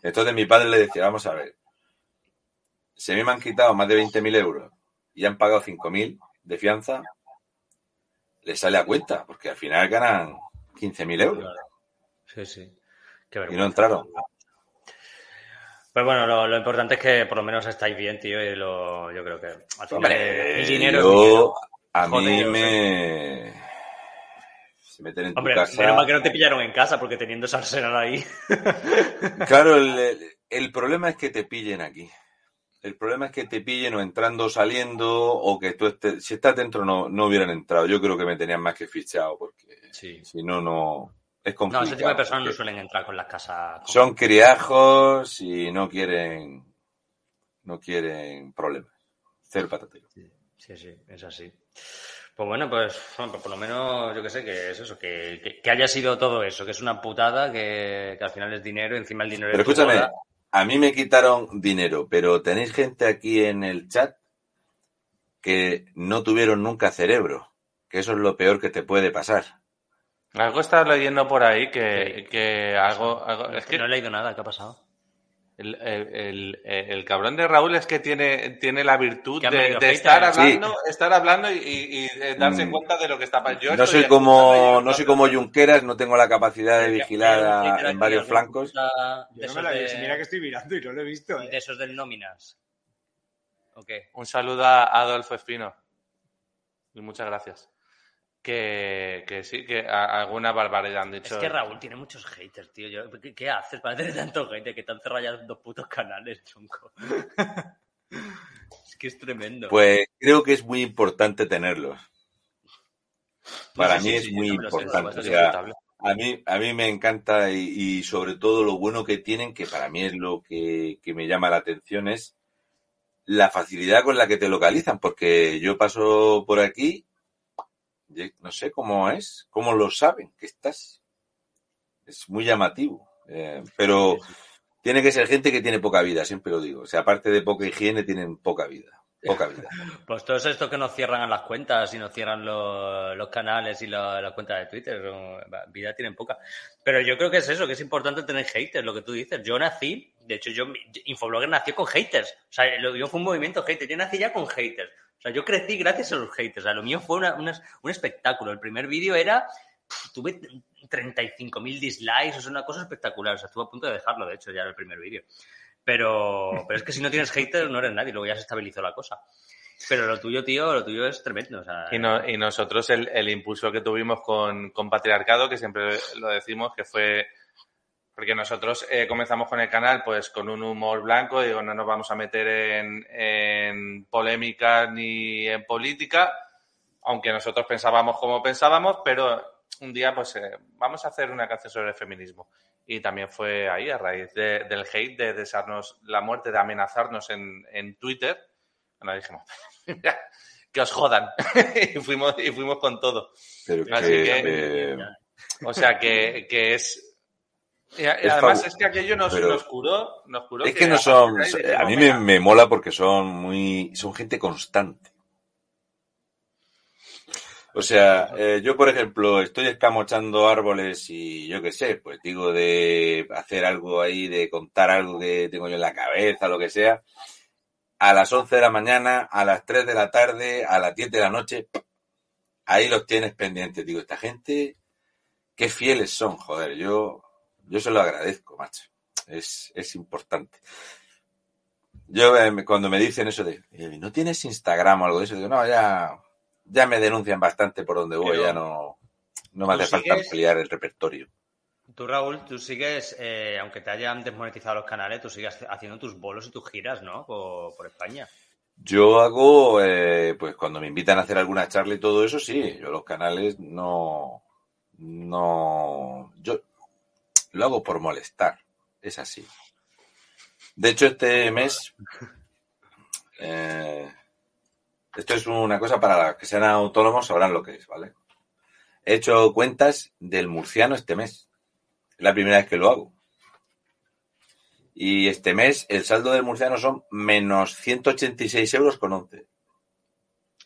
Entonces mi padre le decía, vamos a ver, si a mí me han quitado más de 20.000 euros y han pagado 5.000 de fianza, les sale a cuenta, porque al final ganan 15.000 euros Sí, sí. y no entraron. Pues bueno, lo, lo importante es que por lo menos estáis bien, tío, y lo, yo creo que al final Hombre, el dinero es yo, dinero. a mí Joder, me... Se meten en tu Hombre, casa... menos mal que no te pillaron en casa, porque teniendo esa arsenal ahí. Claro, el, el- el problema es que te pillen aquí. El problema es que te pillen o entrando o saliendo o que tú estés... Si estás dentro no, no hubieran entrado. Yo creo que me tenían más que fichado porque Sí. si no, no... Es No, complicado. ese tipo de personas no suelen entrar con las casas. con- Son criajos y no quieren... No quieren problemas. Cero patatero. Sí, sí, es así. Pues bueno, pues, bueno, pues por lo menos yo que sé, que es eso, que, que- que haya sido todo eso, que es una putada, que, que al final es dinero, y encima el dinero Pero es escúchame, a mí me quitaron dinero, pero tenéis gente aquí en el chat que no tuvieron nunca cerebro, que eso es lo peor que te puede pasar. Algo estás leyendo por ahí que, que algo, algo- Es que No he leído nada, ¿qué ha pasado? El, el- el- el cabrón de Raúl es que tiene, tiene la virtud de, estar Sí. hablando, estar hablando y, y- y, eh, darse Mm. cuenta de lo que está pasando. Yo No soy como no soy como Junqueras, no tengo la capacidad de vigilar a- en varios flancos. Yo no me la vi, de, mira que estoy mirando y no lo he visto. ¿eh? de esos del nóminas. ¿O qué? Un saludo a Adolfo Espino. Y muchas gracias. Que, que sí, que a- alguna barbaridad han dicho. Es que Raúl tiene muchos haters, tío. Yo- ¿qué, qué haces para tener tanto hate que te han cerrado ya dos putos canales, chunco? es que es tremendo. Pues creo que es muy importante tenerlos. Para Sí, mí sí, es sí, muy sé, importante. por O sea. A mí, a mí me encanta y, y sobre todo lo bueno que tienen, que para mí es lo que, que me llama la atención, es la facilidad con la que te localizan, porque yo paso por aquí, no sé cómo es, cómo lo saben que estás. Es muy llamativo, eh, pero tiene que ser gente que tiene poca vida, siempre lo digo. O sea, aparte de poca higiene, tienen poca vida. Poca vida. Pues todos estos que nos cierran las cuentas y nos cierran los, los canales y la, la cuenta de Twitter, vida tienen poca. Pero yo creo que es eso, que es importante tener haters, lo que tú dices. Yo nací, de hecho, yo, Infoblogger nació con haters. O sea, yo fue un movimiento haters. Yo nací ya con haters. O sea, yo crecí gracias a los haters. O sea, lo mío fue una- una- un espectáculo. El primer vídeo era. pf, Tuve 35.000 dislikes, o sea, una cosa espectacular. O sea, estuve a punto de dejarlo, de hecho, ya en el primer vídeo. Pero, pero es que si no tienes haters, no eres nadie. Luego ya se estabilizó la cosa. Pero lo tuyo, tío, lo tuyo es tremendo. Y, y nosotros el, el impulso que tuvimos con, con Patriarcado, que siempre lo decimos, que fue porque nosotros eh, comenzamos con el canal pues con un humor blanco, digo, no nos vamos a meter en, en polémica ni en política, aunque nosotros pensábamos como pensábamos, pero un día pues eh, vamos a hacer una canción sobre el feminismo. Y también fue ahí, a raíz de- del hate, de desearnos la muerte, de amenazarnos en, en Twitter. Bueno, dijimos, que os jodan. y, fuimos, y fuimos con todo. Pero Así que, que- eh, O sea, que, que es... Y, además es que aquello nos, pero- nos curó, nos curó es que no son, a mí me, me mola porque son muy, son gente constante. O sea, eh, yo por ejemplo estoy escamochando árboles y yo qué sé, pues digo de hacer algo ahí, de contar algo que tengo yo en la cabeza, lo que sea, a las 11 de la mañana, a las 3 de la tarde, a las 10 de la noche, ahí los tienes pendientes. Digo, esta gente, qué fieles son, joder, yo, yo se lo agradezco, macho. Es, es importante. Yo eh, cuando me dicen eso de, eh, ¿no tienes Instagram o algo de eso? Digo, no, ya, ya me denuncian bastante por donde voy, Pero- ya no, no me ¿Tú hace falta ampliar el repertorio. Tú, Raúl, tú sigues, eh, aunque te hayan desmonetizado los canales, tú sigues haciendo tus bolos y tus giras, ¿no? Por, por España. Yo hago, eh, pues cuando me invitan a hacer alguna charla y todo eso, sí, yo los canales no, no, yo lo hago por molestar, es así. De hecho, este mes, eh, esto es una cosa para los que sean autónomos, sabrán lo que es, ¿vale? He hecho cuentas del murciano este mes. Es la primera vez que lo hago. Y este mes el saldo del murciano son menos 186 euros con 11.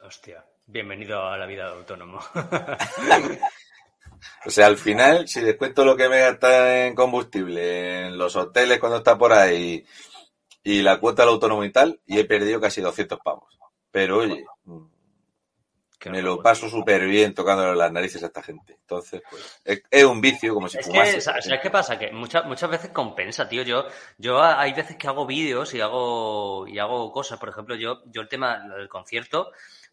Hostia, bienvenido a la vida de autónomo. O sea, al final, si descuento lo que me gasta en combustible, en los hoteles cuando está por ahí, y la cuota del autónomo y tal, y he perdido casi 200 pavos. Pero oye, me lo paso súper bien tocando las narices a esta gente. Entonces, pues, es, es un vicio como si Es fumase. que, ¿sabes qué pasa? Que muchas, muchas veces compensa, tío. Yo, yo hay veces que hago vídeos y hago, y hago cosas. Por ejemplo, yo, yo el tema del concierto,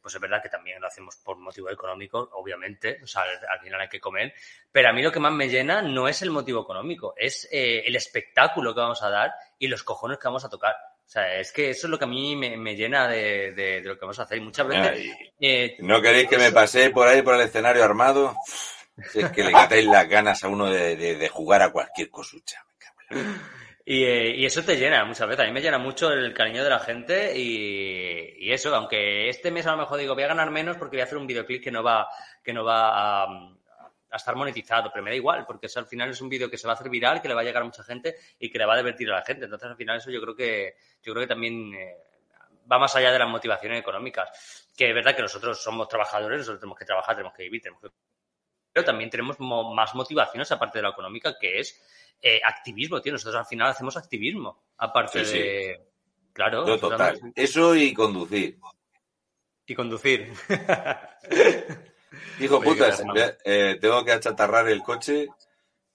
pues es verdad que también lo hacemos por motivo económico, obviamente. O sea, al, al final hay que comer. Pero a mí lo que más me llena no es el motivo económico, es eh, el espectáculo que vamos a dar y los cojones que vamos a tocar. O sea, es que eso es lo que a mí me, me llena de, de- de lo que vamos a hacer. Y muchas veces... Eh, ¿No queréis que me pase por ahí por el escenario armado? Si es que le quitáis las ganas a uno de, de- de jugar a cualquier cosucha. me cago en la- Y, eh, y eso te llena muchas veces. A mí me llena mucho el cariño de la gente y, eso, aunque este mes a lo mejor digo voy a ganar menos porque voy a hacer un videoclip que no va, que no va a, a estar monetizado, pero me da igual, porque eso al final es un vídeo que se va a hacer viral, que le va a llegar a mucha gente y que le va a divertir a la gente. Entonces al final eso yo creo que, yo creo que también eh, va más allá de las motivaciones económicas. Que es verdad que nosotros somos trabajadores, nosotros tenemos que trabajar, tenemos que vivir, tenemos que pero también tenemos mo- más motivaciones aparte de la económica, que es eh, activismo, tío. Nosotros al final hacemos activismo, aparte Sí, sí. de... Claro. Yo total. Eso y conducir. Y conducir. Hijo ve- eh, tengo que achatarrar el coche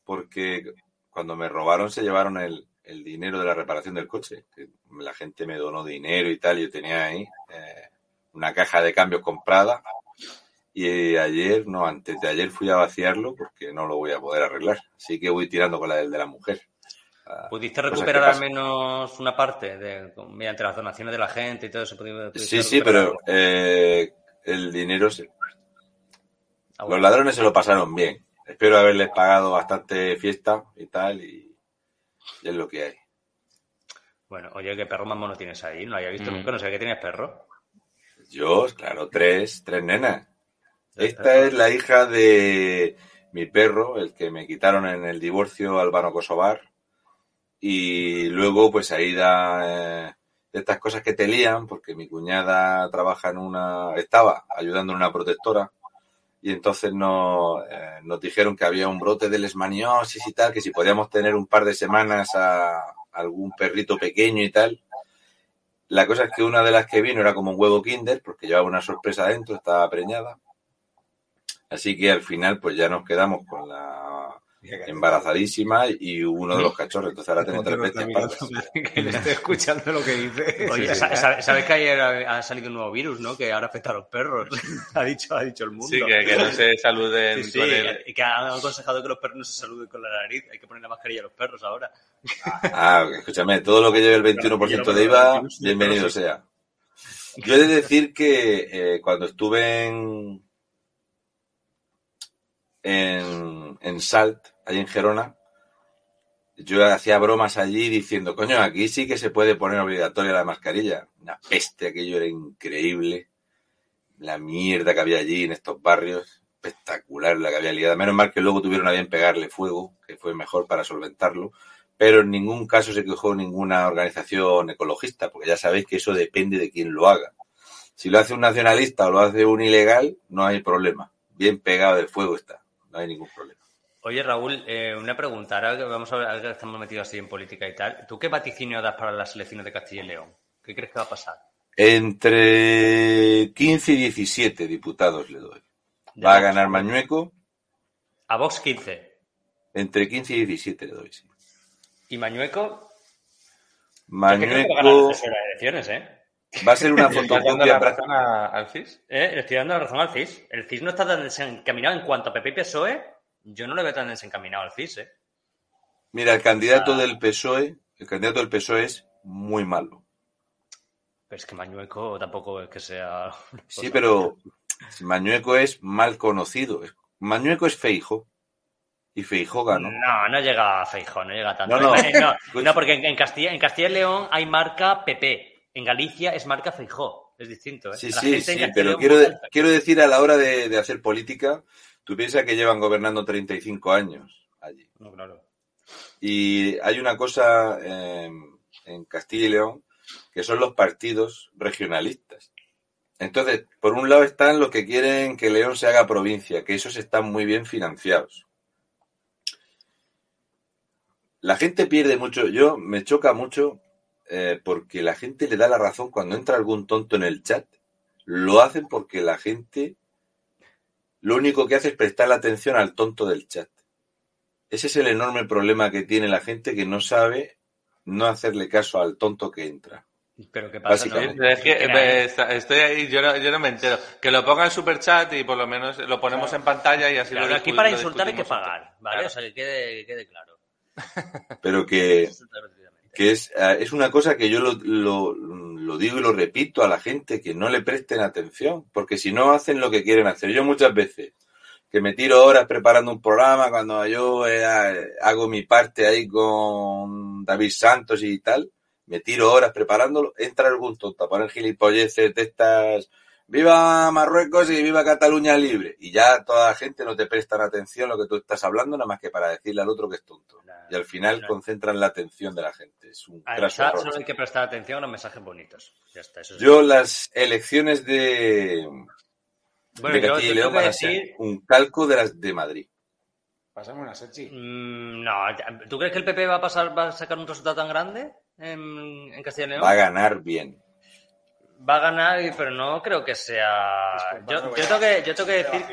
porque cuando me robaron se llevaron el, el dinero de la reparación del coche. La gente me donó dinero y tal, yo tenía ahí eh, una caja de cambios comprada y ayer, no, antes de ayer fui a vaciarlo porque no lo voy a poder arreglar. Así que voy tirando con la del de la mujer. Ah, ¿Pudiste recuperar al menos una parte de, mediante las donaciones de la gente y todo eso? Sí, sí, pero eh, el dinero se, Ah, Los ladrones se lo pasaron bien. espero haberles pagado bastante fiesta y tal, y, y es lo que hay. Bueno, oye, ¿qué perro más mono tienes ahí? No había visto Mm. nunca, no sabía que tienes perro. Yo, claro, tres, tres nenas. Esta es la hija de mi perro, el que me quitaron en el divorcio albano kosovar. Y luego, pues ahí da eh, estas cosas que te lían, porque mi cuñada trabaja en una, estaba ayudando en una protectora. Y entonces nos, eh, nos dijeron que había un brote de lesmaniosis y tal, que si podíamos tener un par de semanas a algún perrito pequeño y tal. La cosa es que una de las que vino era como un huevo kinder, porque llevaba una sorpresa dentro, estaba preñada. Así que al final, pues ya nos quedamos con la embarazadísima y uno de los cachorros. Entonces ahora tengo tres veces que le estoy escuchando lo que dice. Oye, sa- sa- ¿sabes que ayer ha ha salido un nuevo virus, no? Que ahora afecta a los perros. ha, dicho, ha dicho el mundo. Sí, que, que no se saluden Sí, sí, con el... y que han aconsejado que los perros no se saluden con la nariz. Hay que poner la mascarilla a los perros ahora. Ah, escúchame, todo lo que lleve el 21% de IVA, bienvenido sea. Yo he de decir que eh, cuando estuve en, en, Salt, allí en Gerona, yo hacía bromas allí diciendo, coño, aquí sí que se puede poner obligatoria la mascarilla. Una peste, aquello era increíble. La mierda que había allí en estos barrios, espectacular la que había liada. Menos mal que luego tuvieron a bien pegarle fuego, que fue mejor para solventarlo. Pero en ningún caso se quejó ninguna organización ecologista, porque ya sabéis que eso depende de quién lo haga. Si lo hace un nacionalista o lo hace un ilegal, no hay problema. Bien pegado del fuego está, no hay ningún problema. Oye, Raúl, eh, una pregunta. Ahora que vamos a ver, ahora que estamos metidos así en política y tal, ¿tú qué vaticinio das para las elecciones de Castilla y León? ¿Qué crees que va a pasar? Entre 15 y 17 diputados le doy. Va a ganar Mañueco, A Vox 15. entre 15 y 17 le doy, sí. ¿Y Mañueco? Yo creo que va a ganar Mañueco las elecciones, ¿eh? Va a ser una ¿Le estás dando fotocopia la razón a- al CIS? Eh, Le estoy dando la razón al CIS. El CIS no está tan desencaminado en cuanto a PP y PSOE. Yo no le veo tan desencaminado al CIS, ¿eh? Mira, el candidato Ah. del PSOE, el candidato del PSOE es muy malo. Pero es que Mañueco tampoco es que sea... Sí, pero Mañueco es mal conocido. Mañueco es Feijo. Y Feijo ganó. No, no llega a Feijóo, no llega tanto. No, no. Eh, no, no, porque en, en Castilla, en Castilla y León hay marca PP. En Galicia es marca Feijó. Es distinto, ¿eh? Sí, La sí, gente sí, pero quiero, de- quiero decir a la hora de, de hacer política, tú piensas que llevan gobernando 35 años allí. No, claro. Y hay una cosa eh, en Castilla y León que son los partidos regionalistas. Entonces, por un lado están los que quieren que León se haga provincia, que esos están muy bien financiados. La gente pierde mucho, yo me choca mucho eh, porque la gente le da la razón cuando entra algún tonto en el chat. Lo hacen porque la gente lo único que hace es prestar la atención al tonto del chat. Ese es el enorme problema que tiene la gente que no sabe no hacerle caso al tonto que entra. Pero ¿qué pasa? no? Es que estoy ahí, yo no, yo no me entero. Que lo ponga en super chat y por lo menos lo ponemos en pantalla y así Claro, lo aquí para insultar hay que pagar, ¿vale? Claro. O sea, que quede, que quede claro. Pero que. Que es, eh, es una cosa que yo lo, lo- lo digo y lo repito a la gente, que no le presten atención, porque si no hacen lo que quieren hacer. Yo muchas veces que me tiro horas preparando un programa, cuando yo eh, hago mi parte ahí con David Santos y tal, me tiro horas preparándolo, entra algún tonto a poner gilipolleces de estas, viva Marruecos y viva Cataluña libre, y ya toda la gente no te prestan atención a lo que tú estás hablando, nada más que para decirle al otro que es tonto. Y al final Claro. concentran la atención de la gente. Es un error. solo hay que prestar atención a los mensajes bonitos. Ya está, eso es Yo las elecciones de, Bueno, de yo, Castilla y León van a ser decir... un calco de las de Madrid. Pásame una Sergi. mm, no, ¿tú crees que el PP va a pasar, va a sacar un resultado tan grande en, en Castilla y León? Va a ganar bien. Va a ganar, pero no creo que sea. Yo, yo tengo que, yo tengo que decir,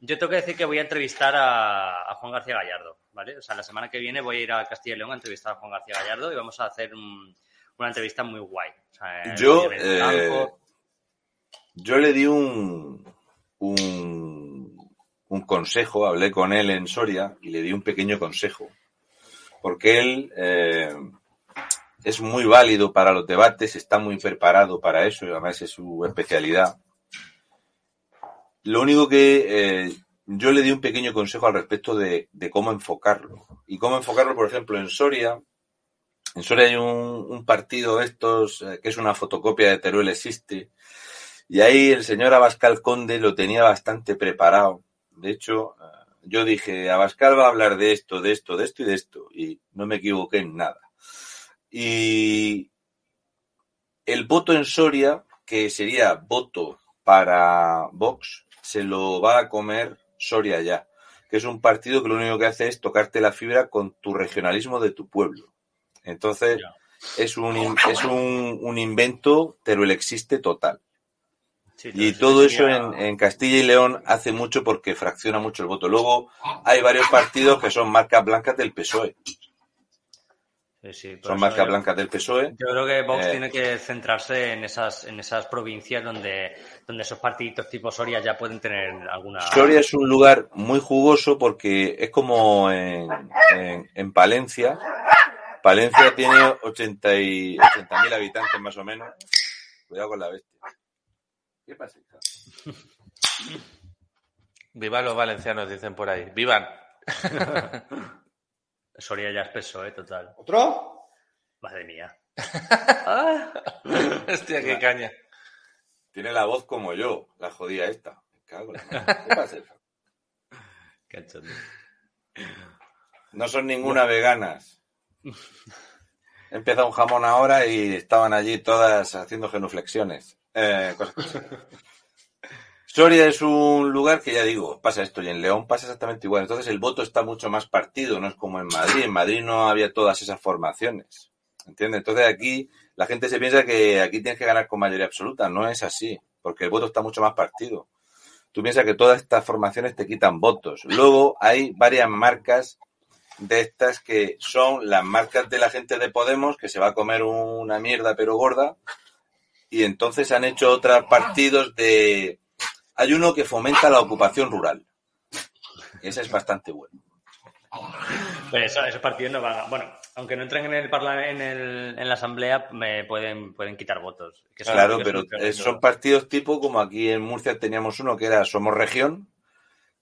yo tengo que decir que voy a entrevistar a, a Juan García Gallardo, ¿vale? O sea, la semana que viene voy a ir a Castilla y León a entrevistar a Juan García Gallardo y vamos a hacer un- una entrevista muy guay. O sea, Yo, eh, yo le di un, un, un consejo, hablé con él en Soria y le di un pequeño consejo. Porque él eh, es muy válido para los debates, está muy preparado para eso, y además es su especialidad. Lo único que eh, yo le di un pequeño consejo al respecto de, cómo enfocarlo. Y cómo enfocarlo, por ejemplo, en Soria. En Soria hay un, un partido de estos eh, que es una fotocopia de Teruel Existe. Y ahí el señor Abascal Conde lo tenía bastante preparado. De hecho, eh, yo dije, Abascal va a hablar de esto, de esto, de esto y de esto. Y no me equivoqué en nada. Y el voto en Soria, que sería voto para Vox, se lo va a comer Soria ya, que es un partido que lo único que hace es tocarte la fibra con tu regionalismo de tu pueblo. Entonces, es un, es un, un invento, pero el existe total. Sí, Y todo eso en, en Castilla y León hace mucho porque fracciona mucho el voto. Luego hay varios partidos que son marcas blancas del PSOE. Sí, sí, por Son marcas yo- blancas del PSOE. Yo creo que Vox Eh, tiene que centrarse en esas, en esas provincias donde, donde esos partiditos tipo Soria ya pueden tener alguna. Soria es un lugar muy jugoso porque es como en, en- en Palencia. Palencia tiene 80 y 80.000 habitantes más o menos. Cuidado con la bestia. ¿Qué pasa, hija? Viva los valencianos, dicen por ahí. ¡Vivan! Soria ya es peso, ¿eh? Total. ¿Otro? Madre mía. Hostia, qué caña. Tiene la voz como yo, la jodida esta. Me cago en la madre. ¿Qué pasa? Cachondo. No son ninguna veganas. He empezado un jamón ahora y estaban allí todas haciendo genuflexiones. Eh, cosas. Soria es un lugar que ya digo, pasa esto y en León pasa exactamente igual. Entonces el voto está mucho más partido, no es como en Madrid. En Madrid no había todas esas formaciones. ¿Entiendes? Entonces aquí la gente se piensa que aquí tienes que ganar con mayoría absoluta. No es así, porque el voto está mucho más partido. Tú piensas que todas estas formaciones te quitan votos. Luego hay varias marcas de estas que son las marcas de la gente de Podemos que se va a comer una mierda pero gorda y entonces han hecho otros partidos de... Hay uno que fomenta la ocupación rural. Ese es bastante bueno. Pero eso- esos partidos no van a- Bueno, aunque no entren en el en, el, en la asamblea, me pueden, pueden quitar votos. Que Claro, pero son- eh, son partidos tipo como aquí en Murcia teníamos uno que era Somos Región,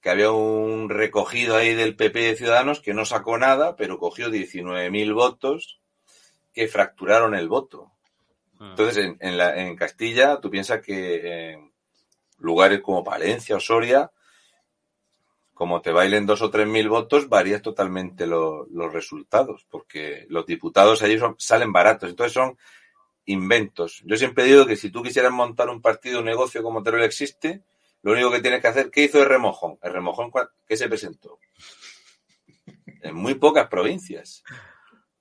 que había un recogido ahí del PP de Ciudadanos que no sacó nada, pero cogió 19.000 votos que fracturaron el voto. Mm. Entonces, en, en, la- en Castilla, tú piensas que en lugares como Palencia o Soria, como te bailen dos o tres mil votos, varías totalmente lo- los resultados, porque los diputados allí son- salen baratos. Entonces son inventos. Yo siempre digo que si tú quisieras montar un partido, un negocio como Teruel existe, lo único que tienes que hacer, ¿qué hizo el remojón? El remojón, ¿cuál- ¿qué se presentó? En muy pocas provincias,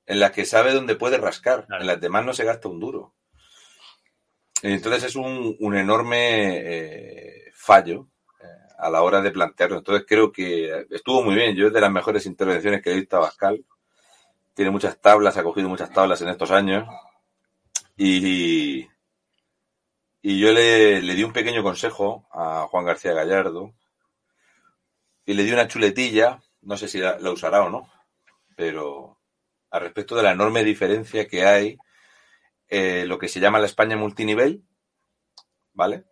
en las que sabe dónde puede rascar, en las demás no se gasta un duro. Entonces es un, un enorme eh, fallo eh, a la hora de plantearlo. Entonces creo que estuvo muy bien. Yo es de las mejores intervenciones que he visto a Bascal. Tiene muchas tablas, ha cogido muchas tablas en estos años. Y, y yo le, le di un pequeño consejo a Juan García Gallardo. Y le di una chuletilla, no sé si la, la usará o no, pero al respecto de la enorme diferencia que hay eh, lo que se llama la España multinivel, ¿vale?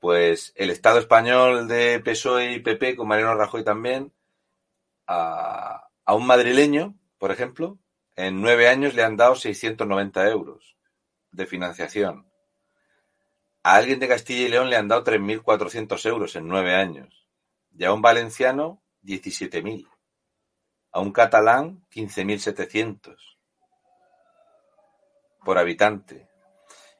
Pues el Estado español de PSOE y PP, con Mariano Rajoy también, a, a un madrileño, por ejemplo, en nueve años le han dado 690 euros de financiación. A alguien de Castilla y León le han dado 3.400 euros en nueve años. Y a un valenciano, 17.000. A un catalán, 15.700 por habitante.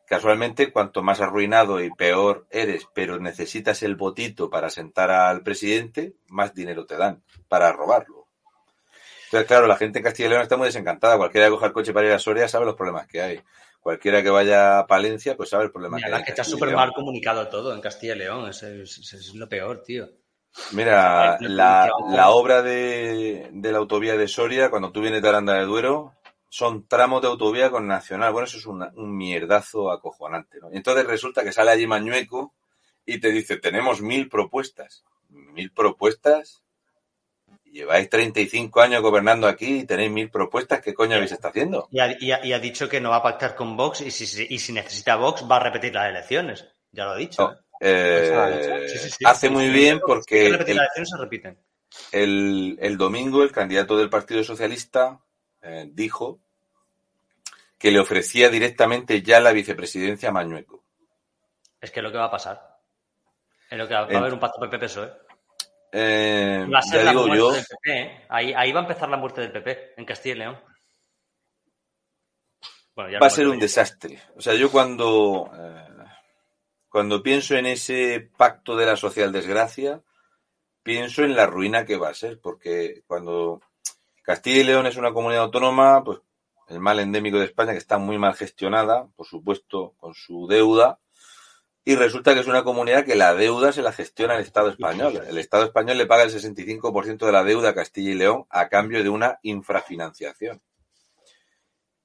Casualmente, cuanto más arruinado y peor eres, pero necesitas el votito para sentar al presidente, más dinero te dan para robarlo. Entonces, claro, la gente en Castilla y León está muy desencantada. Cualquiera que coja el coche para ir a Soria sabe los problemas que hay. Cualquiera que vaya a Palencia, pues sabe el problema Y que hay. que está súper mal comunicado todo en Castilla y León. Es, es- es lo peor, tío. Mira, la obra de, de la autovía de Soria, cuando tú vienes de Aranda de Duero, son tramos de autovía con Nacional. Bueno, eso es una- un mierdazo acojonante, ¿no? Y entonces resulta que sale allí Mañueco y te dice, tenemos mil propuestas. ¿Mil propuestas? Lleváis 35 años gobernando aquí y tenéis mil propuestas. ¿Qué coño habéis estado haciendo? Y ha, y ha- y ha dicho que no va a pactar con Vox y si, si- y si necesita Vox va a repetir las elecciones. Ya lo ha dicho. ¿eh? eh, Sí, sí, sí. hace muy bien porque el, las elecciones, se repiten. el- el domingo el candidato del Partido Socialista eh, dijo que le ofrecía directamente ya la vicepresidencia a Mañueco. Es que es lo que va a pasar. Es lo que va, va a haber un pacto PP-PSOE. Eh, Va a ser la digo muerte yo, del PP, ¿eh? Ahí, ahí va a empezar la muerte del PP, en Castilla y León. Bueno, ya va a ser un desastre. O sea, yo cuando, eh, cuando pienso en ese pacto de la social desgracia, pienso en la ruina que va a ser, porque cuando Castilla y León es una comunidad autónoma, pues el mal endémico de España, que está muy mal gestionada, por supuesto, con su deuda, y resulta que es una comunidad que la deuda se la gestiona el Estado español. El Estado español le paga el 65% de la deuda a Castilla y León a cambio de una infrafinanciación.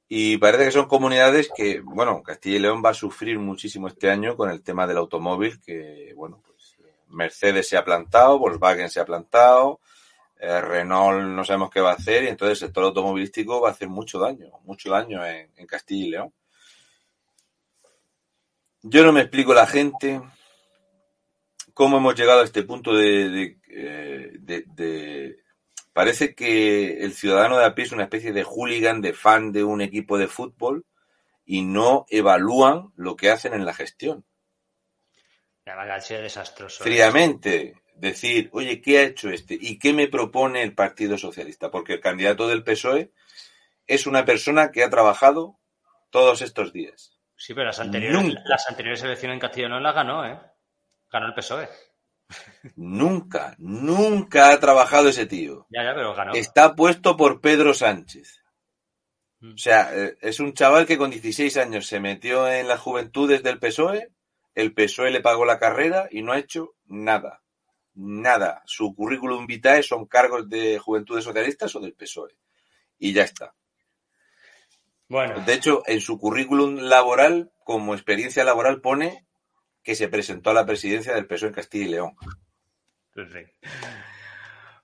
Y parece que son comunidades que, bueno, Castilla y León va a sufrir muchísimo este año con el tema del automóvil, que, bueno, pues Mercedes se ha plantado, Volkswagen se ha plantado, eh, Renault no sabemos qué va a hacer, y entonces el sector automovilístico va a hacer mucho daño, mucho daño en, en Castilla y León. Yo no me explico la gente cómo hemos llegado a este punto de, de, eh, de- de- Parece que el ciudadano de a pie es una especie de hooligan, de fan de un equipo de fútbol y no evalúan lo que hacen en la gestión. Ya va a ser desastroso. ¿eh? Fríamente decir, oye, ¿qué ha hecho este? ¿Y qué me propone el Partido Socialista? Porque el candidato del PSOE es una persona que ha trabajado todos estos días. Sí, pero las anteriores, Nunca. las anteriores elecciones en León las ganó, ¿eh? Ganó el PSOE. Nunca, nunca ha trabajado ese tío. Ya, ya, pero ganó. Está puesto por Pedro Sánchez. Mm. O sea, eh, es un chaval que con 16 años se metió en las juventudes del PSOE, el PSOE le pagó la carrera y no ha hecho nada. Nada. Su currículum vitae son cargos de juventudes socialistas o del PSOE. Y ya está. Bueno, De hecho, en su currículum laboral, como experiencia laboral, pone que se presentó a la presidencia del PSOE en Castilla y León. pues sí.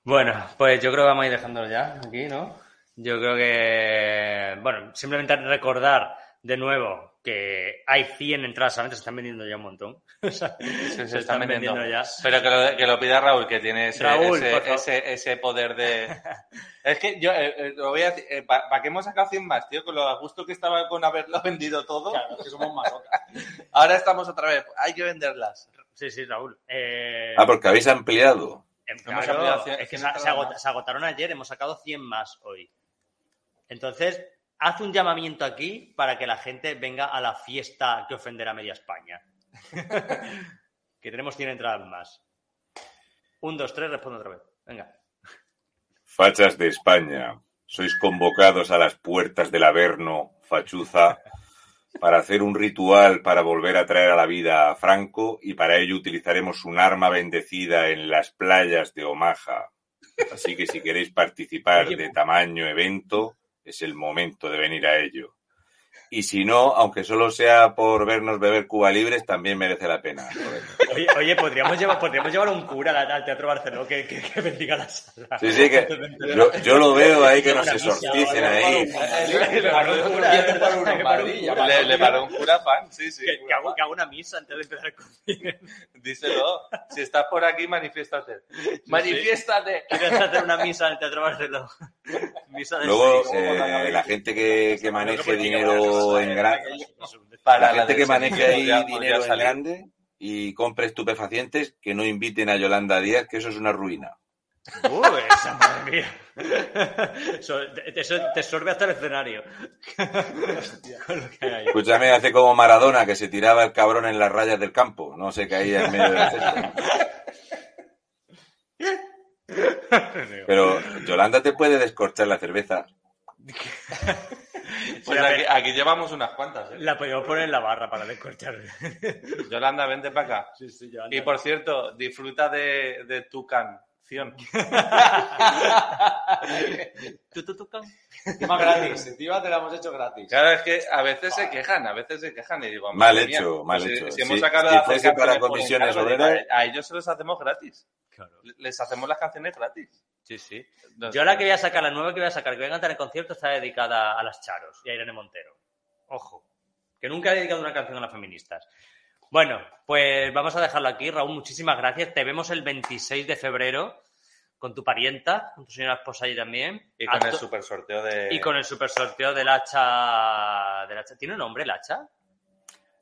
Bueno, pues yo creo que vamos a ir dejándolo ya aquí, ¿no? Yo creo que, bueno, simplemente recordar de nuevo que hay 100 entradas a la venta, se están vendiendo ya un montón. Sí, se, están vendiendo, ya. Pero que lo, que lo pida Raúl, que tiene ese, Raúl, ese, ese, ese poder de... Es que yo eh, eh, lo voy a decir, ¿para qué hemos sacado 100 más, tío? Con lo a gusto que estaba con haberlo vendido todo. Claro, que somos masocas. Ahora estamos otra vez, hay que venderlas. Sí, sí, Raúl. Eh, Ah, porque habéis ampliado. hemos claro, ampliado es que se, se agota- más. se agotaron ayer, hemos sacado 100 más hoy. Entonces, haz un llamamiento aquí para que la gente venga a la fiesta que ofenderá a media España. que tenemos 100 entradas más. Un, dos, tres, responde otra vez. Venga. Fachas de España, sois convocados a las puertas del Averno, Fachuza, para hacer un ritual para volver a traer a la vida a Franco y para ello utilizaremos un arma bendecida en las playas de Omaha. Así que si queréis participar de tamaño evento, es el momento de venir a ello. Y si no, aunque solo sea por vernos beber Cuba Libres, también merece la pena. Oye, oye, podríamos llevar, podríamos llevar un cura al, al Teatro Barcelona que, que, que bendiga la sala. Sí, sí, que yo, yo lo veo ahí que nos exorcicen ahí. Le paró un cura- le- paró un cura fan, sí, sí. Que, que hago, que hago una misa antes de empezar el concierto. Díselo. Si estás por aquí, manifiéstate. ¡Manifiéstate! ¿Quieres hacer una misa en el Teatro Barcelona? Misa de Luego, eh, la gente que, que maneje dinero en grande, Para la gente que maneje ahí dinero en grande y compre estupefacientes, que no inviten a Yolanda Díaz, que eso es una ruina. Uy, esa madre mía. Eso, te, eso te sorbe hasta el escenario. Escúchame, hace como Maradona, que se tiraba el cabrón en las rayas del campo, no se caía en medio del cesto. Pero Yolanda te puede descorchar la cerveza. Pues aquí, aquí llevamos unas cuantas, ¿eh? La podemos poner en la barra para descorchar. Yolanda, vente para acá. Sí, sí, ya. Y por cierto, disfruta de, de tu canción. ¿Tú, tú, tú, can? Encima gratis. Encima te la hemos hecho gratis. Claro, es que a veces se quejan, a veces se quejan y digo... Mal mía, hecho, mal pues si- hecho. Si, hemos Sí, sacado si hacer fuese para comisiones obreras- A ellos se los hacemos gratis. Claro. Les hacemos las canciones gratis. Sí, sí. Yo la que voy a sacar, la nueva que voy a sacar, que voy a cantar en concierto, está dedicada a las Charos y a Irene Montero. Ojo. Que nunca he dedicado una canción a las feministas. Bueno, pues vamos a dejarlo aquí. Raúl, muchísimas gracias. Te vemos el 26 de febrero con tu parienta, con tu señora esposa ahí también. Y con el super sorteo de. y con el super sorteo del hacha, del hacha. ¿Tiene nombre el hacha?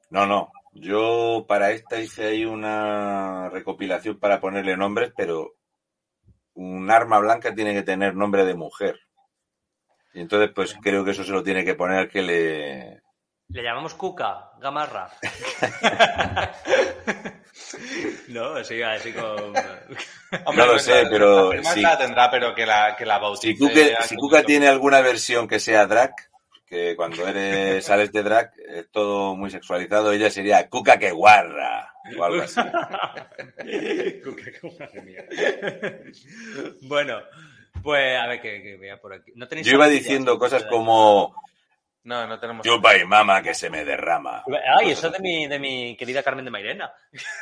No, no. Yo para esta hice ahí una recopilación para ponerle nombres, pero un arma blanca tiene que tener nombre de mujer. Y entonces, pues creo que eso se lo tiene que poner al que le. Le llamamos Cuca, Gamarra. no, así, así con... No lo sé, la- pero la sí. la tendrá, pero que la, que la bautice. Si Cuca, si Cuca tiene alguna versión que sea drag, que cuando eres, sales de drag es todo muy sexualizado, ella sería Cuca que guarra o algo así. Madre mía. bueno, pues a ver que, que vea por aquí. ¿No tenéis Yo iba diciendo cosas como No, no tenemos. chupa y mama que se me derrama. Ay, eso es de mi, de mi querida Carmen de Mairena.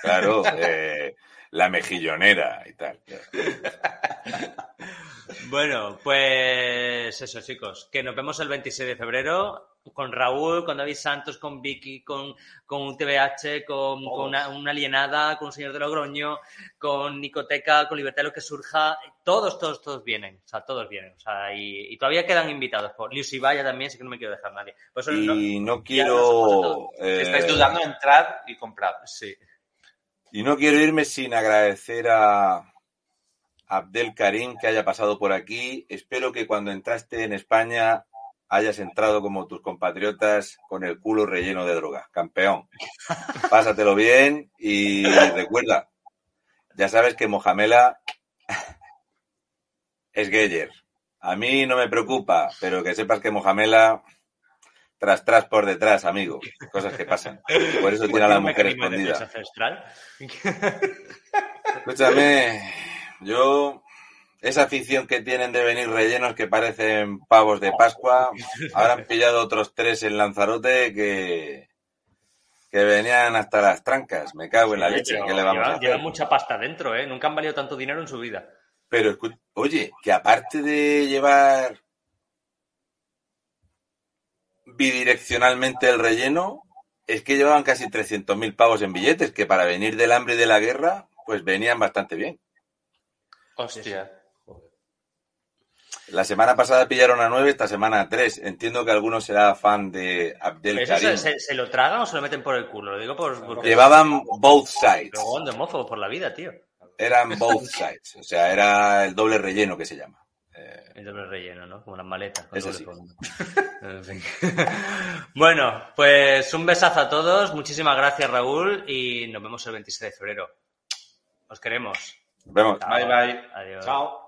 Claro, eh, la mejillonera y tal. Bueno, pues eso, chicos. Que nos vemos el 26 de febrero con Raúl, con David Santos, con Vicky, con, con un TVH, con, con una, una alienada, con un señor de Logroño, con Nicoteca, con Libertad de lo que surja. Todos, todos, todos vienen. O sea, todos vienen. O sea, y, y todavía quedan invitados. Por Lius y Vaya también, sí que no me quiero dejar nadie. Por eso no- Y no hemos quiero eh, Si estáis dudando, entrad y comprad. Sí. Y no quiero irme sin agradecer a Abdel Karim que haya pasado por aquí. Espero que cuando entraste en España hayas entrado como tus compatriotas con el culo relleno de droga. Campeón. Pásatelo bien y recuerda, ya sabes que Mojamela es Geyer. A mí no me preocupa, pero que sepas que Mojamela tras tras por detrás, amigo. Cosas que pasan. Por eso tiene a la mujer escondida. Escúchame, yo esa afición que tienen de venir rellenos que parecen pavos de Pascua, ahora han pillado otros tres en Lanzarote que, que venían hasta las trancas. Me cago en la leche. ¿Qué le vamos a lleva, hacer? lleva mucha pasta dentro, ¿eh? Nunca han valido tanto dinero en su vida. Pero oye, que aparte de llevar bidireccionalmente el relleno, es que llevaban casi 300.000 pavos en billetes, que para venir del hambre y de la guerra, pues venían bastante bien. Hostia. La semana pasada pillaron a 9, esta semana a 3. Entiendo que alguno será fan de Abdel ¿Eso Karim. se, se- se lo tragan o se lo meten por el culo? Lo digo por, porque... Llevaban both sides. Pero de homófobo por la vida, tío. Eran both sides. O sea, era el doble relleno que se llama. El doble relleno, ¿no? Como las maletas. con doble sí. fondo. En fin. bueno, pues un besazo a todos. Muchísimas gracias, Raúl. Y nos vemos el 26 de febrero. Os queremos. Nos vemos. Bye, bye. Adiós. Chao.